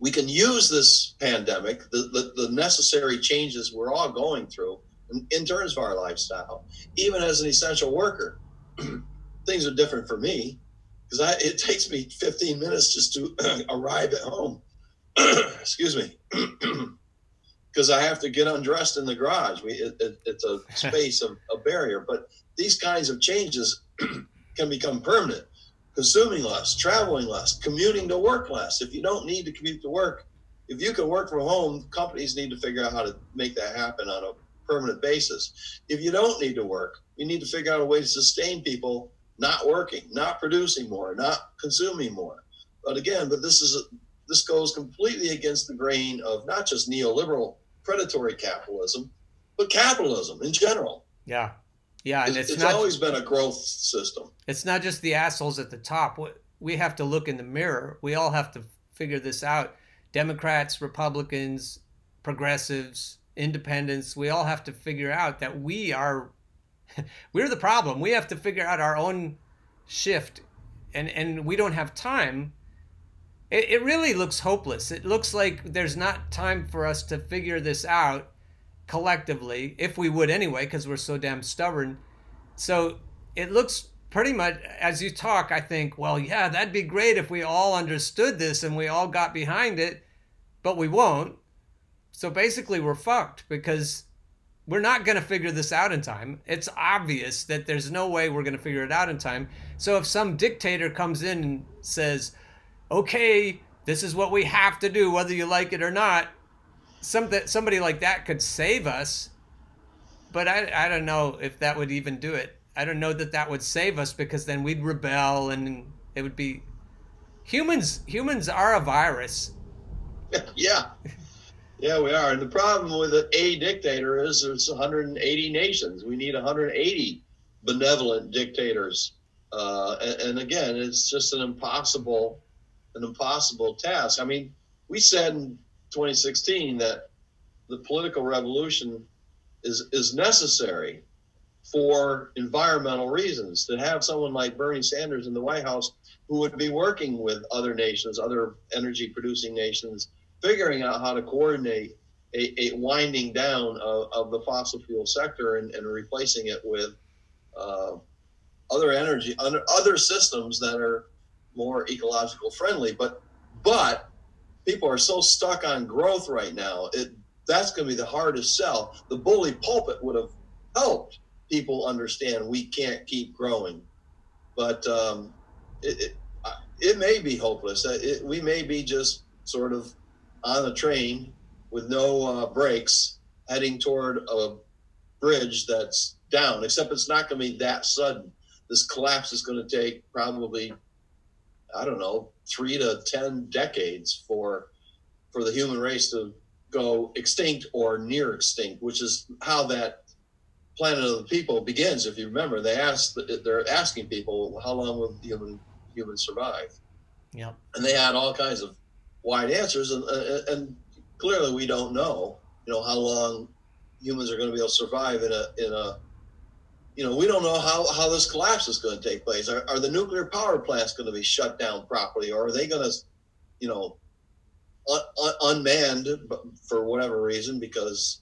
we can use this pandemic, the, the, the, necessary changes we're all going through in, in terms of our lifestyle, even as an essential worker. [CLEARS THROAT] things are different for me because it takes me 15 minutes just to [CLEARS THROAT] arrive at home. [CLEARS THROAT] Excuse me. [CLEARS THROAT] because I have to get undressed in the garage. We, it, it, it's a [LAUGHS] space of a barrier. But these kinds of changes [CLEARS THROAT] can become permanent. Consuming less, traveling less, commuting to work less. If you don't need to commute to work, if you can work from home, companies need to figure out how to make that happen on a permanent basis. If you don't need to work, you need to figure out a way to sustain people not working, not producing more, not consuming more. But again, but this is a, this goes completely against the grain of not just neoliberal predatory capitalism, but capitalism in general. Yeah. Yeah, and it's, it's, not, always been a growth system. It's not just the assholes at the top. We have to look in the mirror. We all have to figure this out. Democrats, Republicans, progressives, independents, we all have to figure out that we are [LAUGHS] we're the problem. We have to figure out our own shift and and we don't have time it, it really looks hopeless. It looks like there's not time for us to figure this out collectively, if we would anyway, because we're so damn stubborn. So it looks pretty much as you talk, I think, well, yeah, that'd be great if we all understood this and we all got behind it, but we won't. So basically, we're fucked because we're not going to figure this out in time. It's obvious that there's no way we're going to figure it out in time. So if some dictator comes in and says, okay, this is what we have to do, whether you like it or not. Something somebody like that could save us, but I I don't know if that would even do it. I don't know that that would save us because then we'd rebel and it would be humans humans are a virus [LAUGHS] yeah. Yeah, we are. And the problem with a dictator is there's 180 nations. We need 180 benevolent dictators. Uh, and, and, again, it's just an impossible, an impossible task. I mean, we said in 2016 that the political revolution is is necessary for environmental reasons. To have someone like Bernie Sanders in the White House who would be working with other nations, other energy producing nations, figuring out how to coordinate a, a winding down of, of, the fossil fuel sector and, and replacing it with uh, other energy, other systems that are more ecological friendly. But but people are so stuck on growth right now. It that's going to be the hardest sell. The bully pulpit would have helped people understand we can't keep growing, but um, it, it, it may be hopeless. It, we may be just sort of on a train with no uh, brakes heading toward a bridge that's down, except it's not going to be that sudden. This collapse is going to take probably, I don't know, three to 10 decades for, for the human race to go extinct or near extinct, which is how that Planet of the People begins. If you remember, they asked, they're asking people, how long will human humans survive? Yeah. And they had all kinds of wide answers, and, and clearly we don't know, you know, how long humans are going to be able to survive in a in a you know, we don't know how, how this collapse is going to take place. Are, are the nuclear power plants going to be shut down properly, or are they going to, you know, un, un, unmanned for whatever reason? Because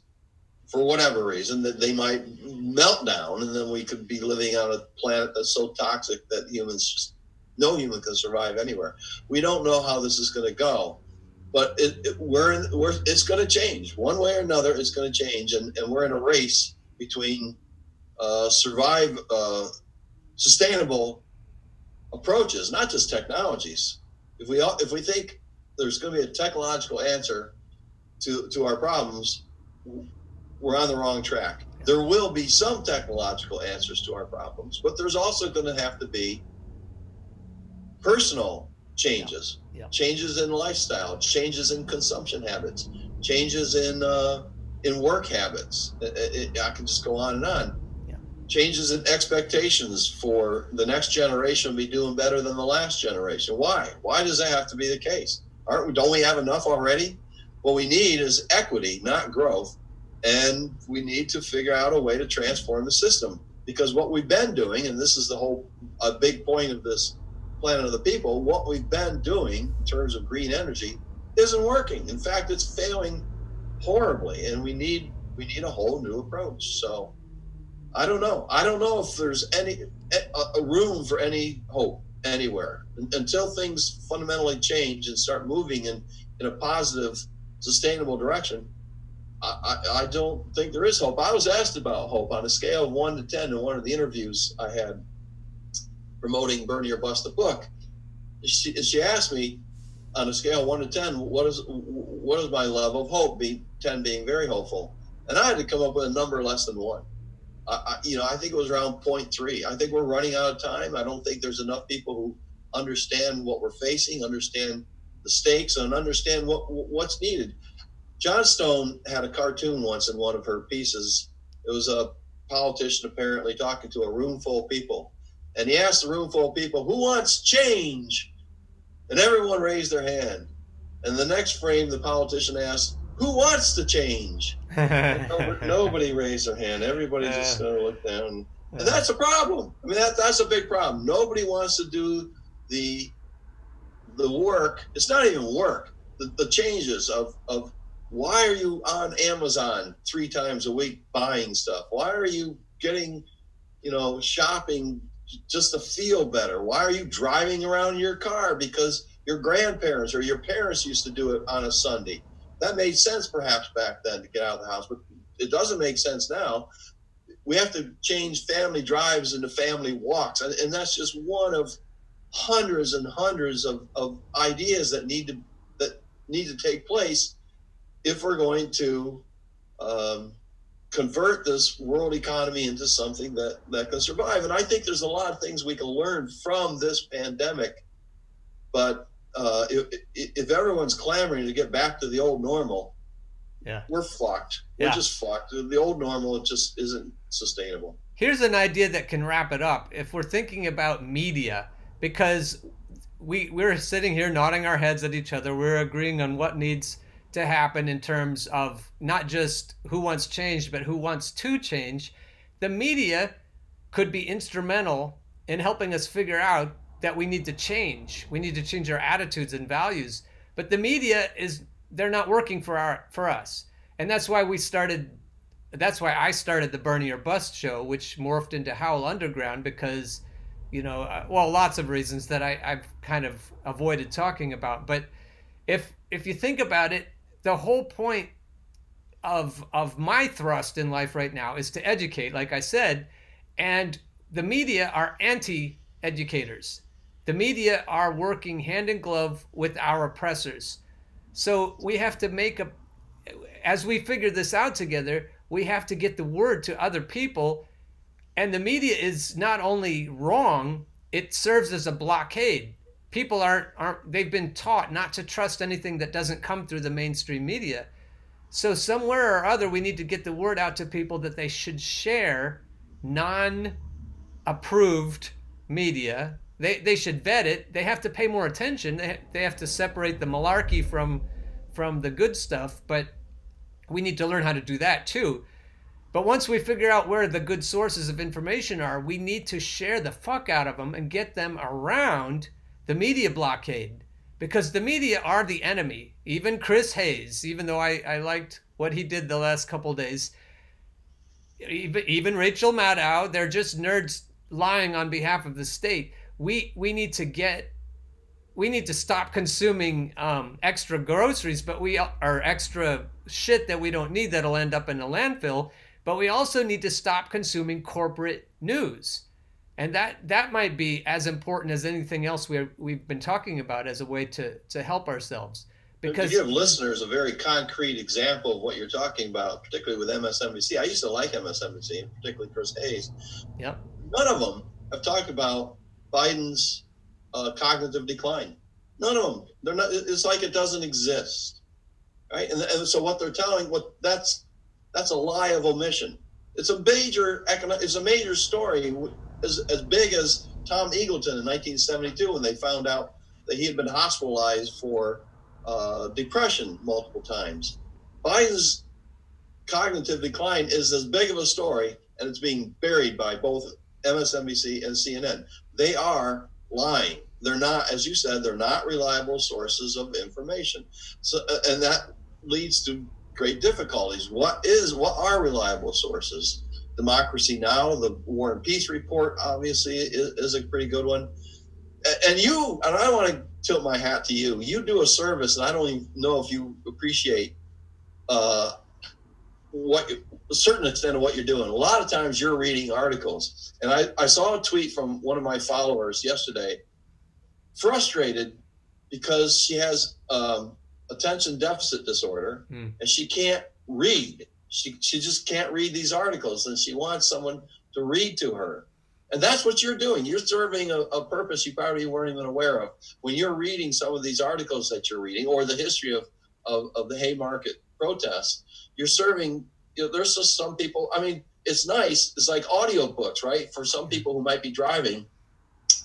for whatever reason that they might melt down, and then we could be living on a planet that's so toxic that humans just no human can survive anywhere. We don't know how this is going to go but it, it, we're, in, we're it's going to change one way or another. It's going to change, and, and we're in a race between uh, survive uh, sustainable approaches, not just technologies. If we if we think there's going to be a technological answer to to our problems, we're on the wrong track. There will be some technological answers to our problems, but there's also going to have to be personal changes yeah. changes in lifestyle, changes in consumption habits, changes in uh, in work habits. It, it, I can just go on and on. Changes in expectations for the next generation be doing better than the last generation. Why? Why does that have to be the case? Aren't we, don't we have enough already? What we need is equity, not growth, and we need to figure out a way to transform the system. Because what we've been doing, and this is the whole a big point of this planet of the people, what we've been doing in terms of green energy isn't working. In fact, it's failing horribly, and we need we need a whole new approach. So I don't know. I don't know if there's any a, room for any hope anywhere until things fundamentally change and start moving in in a positive, sustainable direction. I, I, I don't think there is hope. I was asked about hope on a scale of one to ten in one of the interviews I had promoting Bernie or Bust the book. She, she asked me on a scale one to ten, what is what is my level of hope? Be ten being very hopeful, and I had to come up with a number less than one. I, you know, I think it was around 0.3. I think we're running out of time. I don't think there's enough people who understand what we're facing, understand the stakes, and understand what what's needed. Johnstone had a cartoon once in one of her pieces. It was a politician apparently talking to a room full of people, and he asked the room full of people, Who wants change? And everyone raised their hand. And the next frame, the politician asked, Who wants to change? [LAUGHS] nobody, nobody, raised their hand. Everybody just kind of looked down. And that's a problem. I mean, that, that's a big problem. Nobody wants to do the the work. It's not even work. The, the changes of, of why are you on Amazon three times a week buying stuff? Why are you getting, you know, shopping just to feel better. Why are you driving around your car? Because your grandparents or your parents used to do it on a Sunday. That made sense perhaps back then to get out of the house, but it doesn't make sense now. We have to change family drives into family walks. And, and that's just one of hundreds and hundreds of, of ideas that need to that need to take place if we're going to um, convert this world economy into something that, that can survive. And I think there's a lot of things we can learn from this pandemic. But uh, if, if everyone's clamoring to get back to the old normal, yeah, we're fucked. We're just fucked. The old normal it just isn't sustainable. Here's an idea that can wrap it up. If we're thinking about media, because we we're sitting here nodding our heads at each other, we're agreeing on what needs to happen in terms of not just who wants change, but who wants to change. The media could be instrumental in helping us figure out that we need to change. We need to change our attitudes and values. But the media is they're not working for our for us. And that's why we started that's why I started the Bernie or Bust show, which morphed into Howl Underground because, you know, uh, well, lots of reasons that I, I've kind of avoided talking about. But if if you think about it, the whole point of of my thrust in life right now is to educate, like I said, and the media are anti-educators. The media are working hand in glove with our oppressors. So we have to make a as we figure this out together, we have to get the word to other people. And the media is not only wrong, it serves as a blockade. People aren't aren't they've been taught not to trust anything that doesn't come through the mainstream media. So somewhere or other we need to get the word out to people that they should share non approved media. They, they should vet it. They have to pay more attention. They, they have to separate the malarkey from from the good stuff, but we need to learn how to do that too. But once we figure out where the good sources of information are, we need to share the fuck out of them and get them around the media blockade. Because the media are the enemy. Even Chris Hayes, even though I, I liked what he did the last couple days, even, even Rachel Maddow, they're just nerds lying on behalf of the state. We we need to get we need to stop consuming um, extra groceries, but we are extra shit that we don't need that'll end up in a landfill. But we also need to stop consuming corporate news, and that that might be as important as anything else we we've been talking about as a way to to help ourselves. Because to give listeners a very concrete example of what you're talking about, particularly with MSNBC, I used to like MSNBC, particularly Chris Hayes. Yep. None of them have talked about Biden's uh, cognitive decline. None of them. They're not. It's like it doesn't exist, right? And, and so what they're telling, what that's that's a lie of omission. It's a major economic. It's a major story, as as big as Tom Eagleton in 1972 when they found out that he had been hospitalized for uh, depression multiple times. Biden's cognitive decline is as big of a story, and it's being buried by both MSNBC and CNN. They are lying. They're not, as you said, they're not reliable sources of information. So, uh, and that leads to great difficulties. What is, what are reliable sources? Democracy Now, the War and Peace Report, obviously, is, is a pretty good one. And you, and I want to tilt my hat to you. You do a service, and I don't even know if you appreciate uh, what a certain extent of what you're doing. A lot of times you're reading articles, and I, I saw a tweet from one of my followers yesterday, frustrated because she has um, attention deficit disorder Hmm. and she can't read. She she just can't read these articles, and she wants someone to read to her. And that's what you're doing. You're serving a, a purpose you probably weren't even aware of when you're reading some of these articles that you're reading, or the history of of, of the Haymarket protests. You're serving. You know, there's just some people. I mean, it's nice. It's like audiobooks, right? For some people who might be driving,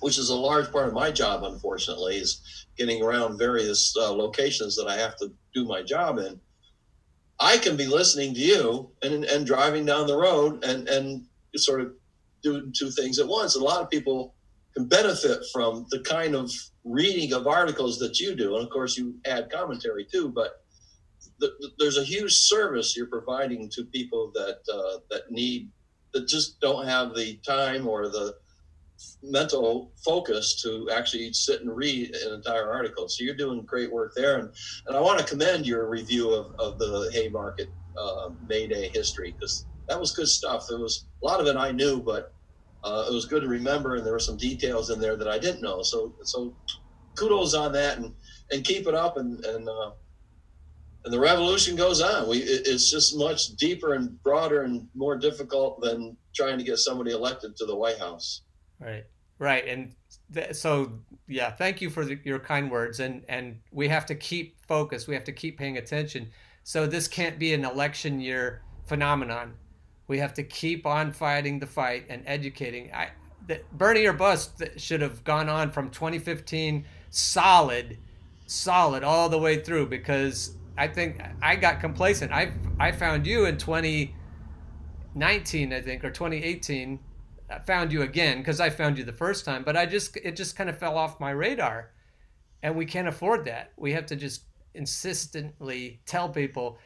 which is a large part of my job, unfortunately, is getting around various uh, locations that I have to do my job in. I can be listening to you and, and driving down the road and, and sort of doing two things at once. A lot of people can benefit from the kind of reading of articles that you do. And of course, you add commentary too, but the, the- there's a huge service you're providing to people that, uh, that need, that just don't have the time or the mental focus to actually sit and read an entire article. So you're doing great work there. And, and I want to commend your review of, of the Haymarket uh, May Day history because that was good stuff. There was a lot of it I knew, but uh, it was good to remember, and there were some details in there that I didn't know. So so kudos on that, and and keep it up, and and uh, and the revolution goes on. We it, it's just much deeper and broader and more difficult than trying to get somebody elected to the White House. Right. Right, and th- so yeah, thank you for the, your kind words, and and we have to keep focus. We have to keep paying attention. So this can't be an election year phenomenon. We have to keep on fighting the fight and educating. I, that Bernie or bust should have gone on from 2015 solid, solid all the way through because I think I got complacent. I I found you in 2019, I think, or 2018. I found you again because I found you the first time, but I just it just kind of fell off my radar, and we can't afford that. We have to just insistently tell people.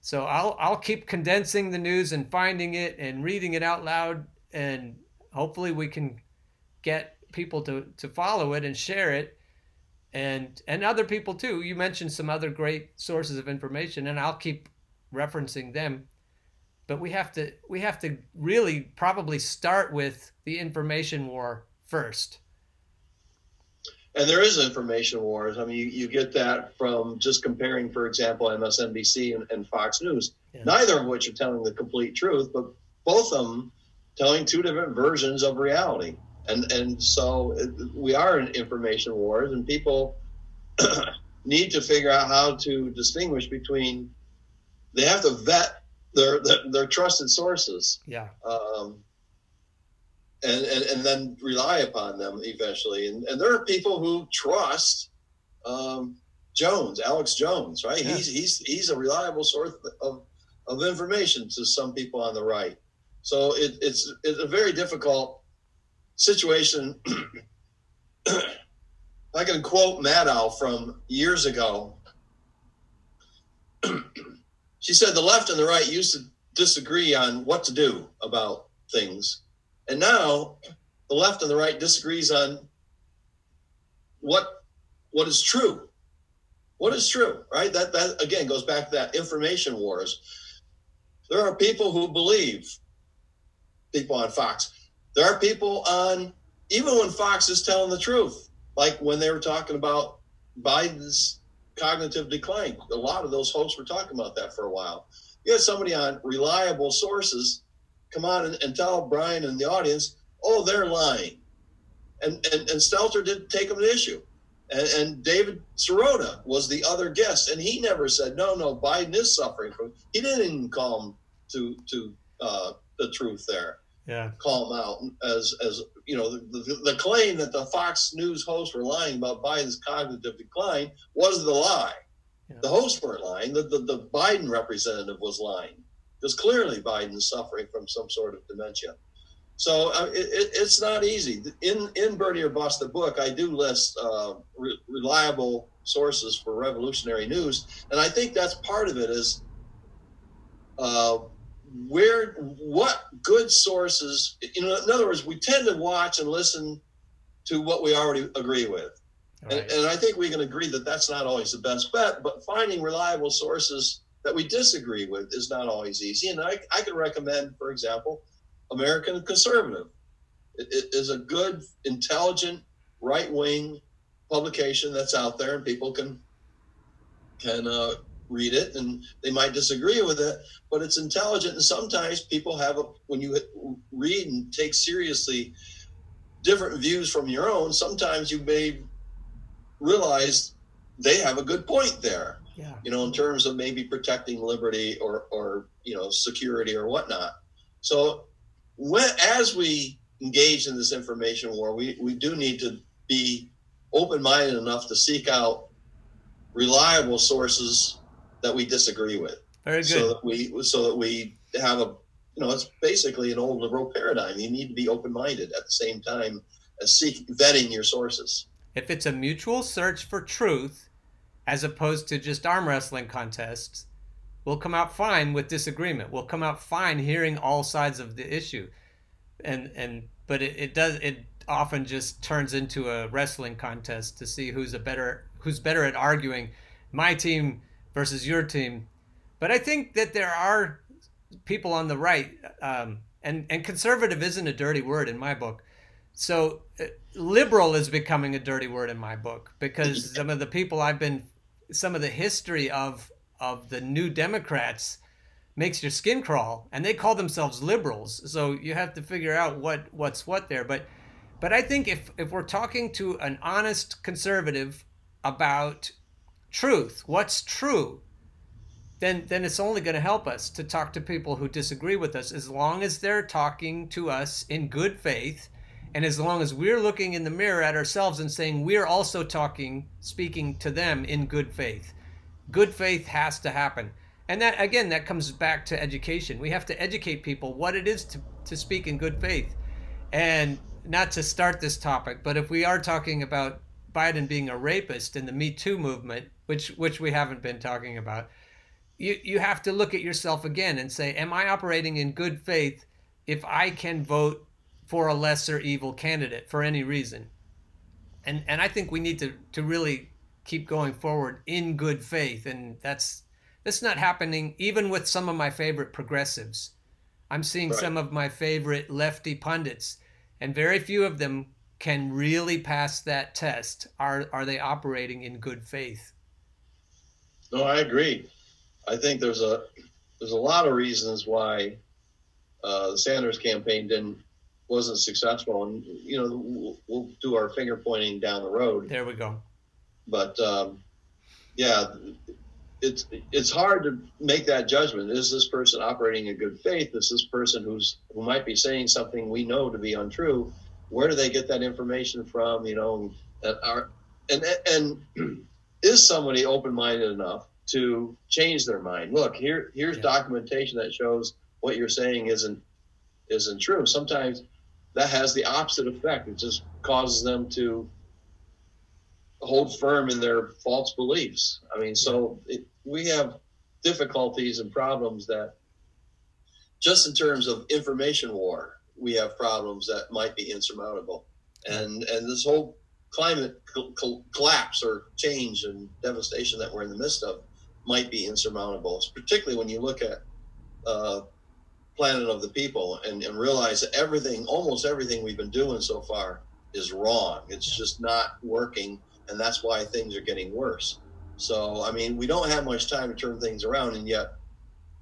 So I'll I'll keep condensing the news and finding it and reading it out loud, and hopefully we can get people to to follow it and share it and and other people too. You mentioned some other great sources of information, and I'll keep referencing them. But we have to we have to really probably start with the information war first. And there is information wars. I mean, you, you get that from just comparing, for example, MSNBC and, and Fox News. Yeah. Neither of which are telling the complete truth, but both of them telling two different versions of reality and and so we are in information wars, and people [CLEARS THROAT] need to figure out how to distinguish between. They have to vet their their, their trusted sources. Yeah. Um, and, and and then rely upon them eventually. And and there are people who trust um, Jones, Alex Jones, right? Yeah. He's he's he's a reliable source of of information to some people on the right. So it, it's it's a very difficult situation. [CLEARS THROAT] I can quote Maddow from years ago. [CLEARS THROAT] she said the left and the right used to disagree on what to do about things. And now the left and the right disagrees on what what is true. What is true, right? That that again goes back to that information wars. There are people who believe people on Fox there are people on, even when Fox is telling the truth, like when they were talking about Biden's cognitive decline. A lot of those hosts were talking about that for a while. You had somebody on reliable sources come on and, and tell Brian and the audience, oh, they're lying. And, and, and Stelter didn't take them to issue. And, and, David Sirota was the other guest, and he never said, no, no, Biden is suffering from. He didn't even call him to to uh, the truth there yeah. call them out as as you know the, the, the, claim that the Fox News hosts were lying about Biden's cognitive decline was the lie. Yeah. The hosts weren't lying. The, the, the Biden representative was lying because clearly Biden's suffering from some sort of dementia. So uh, it, it, it's not easy. In in Bernie or Bust the book, I do list uh, re- reliable sources for revolutionary news, and I think that's part of it. Is uh, where what good sources you know in other words we tend to watch and listen to what we already agree with. Right. and, and, i think we can agree that that's not always the best bet but finding reliable sources that we disagree with is not always easy. And i, I can recommend for example american conservative. It, it is a good intelligent right-wing publication that's out there and people can can uh, read it and they might disagree with it, but it's intelligent. And sometimes people have a, when you read and take seriously different views from your own, sometimes you may realize they have a good point there. Yeah. You know, in terms of maybe protecting liberty or, or you know, security or whatnot. So when as we engage in this information war, we, we do need to be open minded enough to seek out reliable sources that we disagree with. Very good. So that we so that we have a you know it's basically an old liberal paradigm. You need to be open minded at the same time as seek vetting your sources. If it's a mutual search for truth, as opposed to just arm wrestling contests, we'll come out fine with disagreement. We'll come out fine hearing all sides of the issue, and and but it, it does it often just turns into a wrestling contest to see who's a better who's better at arguing. My team versus your team. But I think that there are people on the right, um, and and conservative isn't a dirty word in my book. So uh, liberal is becoming a dirty word in my book because [LAUGHS] some of the people I've been, some of the history of of the new Democrats makes your skin crawl, and they call themselves liberals. So you have to figure out what what's what there. But But I think if, if we're talking to an honest conservative about truth, what's true, then then it's only going to help us to talk to people who disagree with us as long as they're talking to us in good faith and as long as we're looking in the mirror at ourselves and saying we're also talking speaking to them in good faith. Good faith has to happen. And that again that comes back to education. We have to educate people what it is to, to speak in good faith. And not to start this topic but if we are talking about biden being a rapist in the me too movement which which we haven't been talking about you you have to look at yourself again and say, am I operating in good faith if I can vote for a lesser evil candidate for any reason? And and I think we need to to really keep going forward in good faith, and that's that's not happening even with some of my favorite progressives. I'm seeing right. some of my favorite lefty pundits, and very few of them can really pass that test. Are are they operating in good faith? No, I agree. I think there's a there's a lot of reasons why uh, the Sanders campaign didn't wasn't successful, and you know we'll, we'll, do our finger pointing down the road. There we go. But um, yeah, it's it's hard to make that judgment. Is this person operating in good faith? Is this person who's who might be saying something we know to be untrue? Where do they get that information from? You know, and are, and and is somebody open minded enough to change their mind. Look, here here's yeah. documentation that shows what you're saying isn't isn't true. Sometimes that has the opposite effect. It just causes them to hold firm in their false beliefs. I mean, so it, we have difficulties and problems that just in terms of information war, we have problems that might be insurmountable. And and this whole climate collapse or change and devastation that we're in the midst of might be insurmountable, particularly when you look at uh, Planet of the People and, and realize that everything, almost everything we've been doing so far is wrong. It's just not working, and that's why things are getting worse. So, I mean, we don't have much time to turn things around, and yet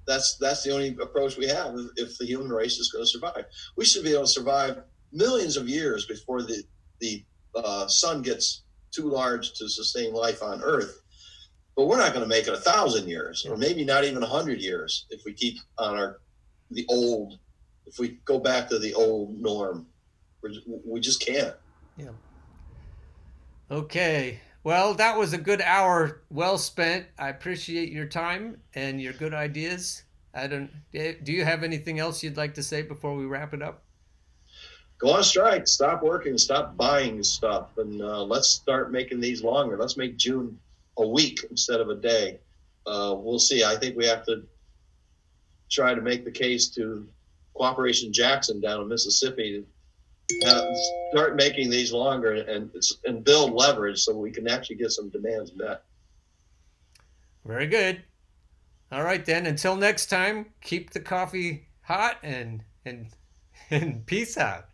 that's that's the only approach we have if the human race is going to survive. We should be able to survive millions of years before the the uh, sun gets too large to sustain life on Earth but we're not going to make it a thousand years or maybe not even a hundred years if we keep on our the old if we go back to the old norm. We just can't. Yeah. Okay. Well that was a good hour well spent. I appreciate your time and your good ideas. I don't do you have anything else you'd like to say before we wrap it up go on strike stop working stop buying stuff and uh, let's start making these longer let's make june a week instead of a day. Uh, we'll see. I think we have to try to make the case to Cooperation Jackson down in Mississippi to start making these longer and and build leverage so we can actually get some demands met. Very good. All right then. Until next time, keep the coffee hot and and and [LAUGHS] peace out.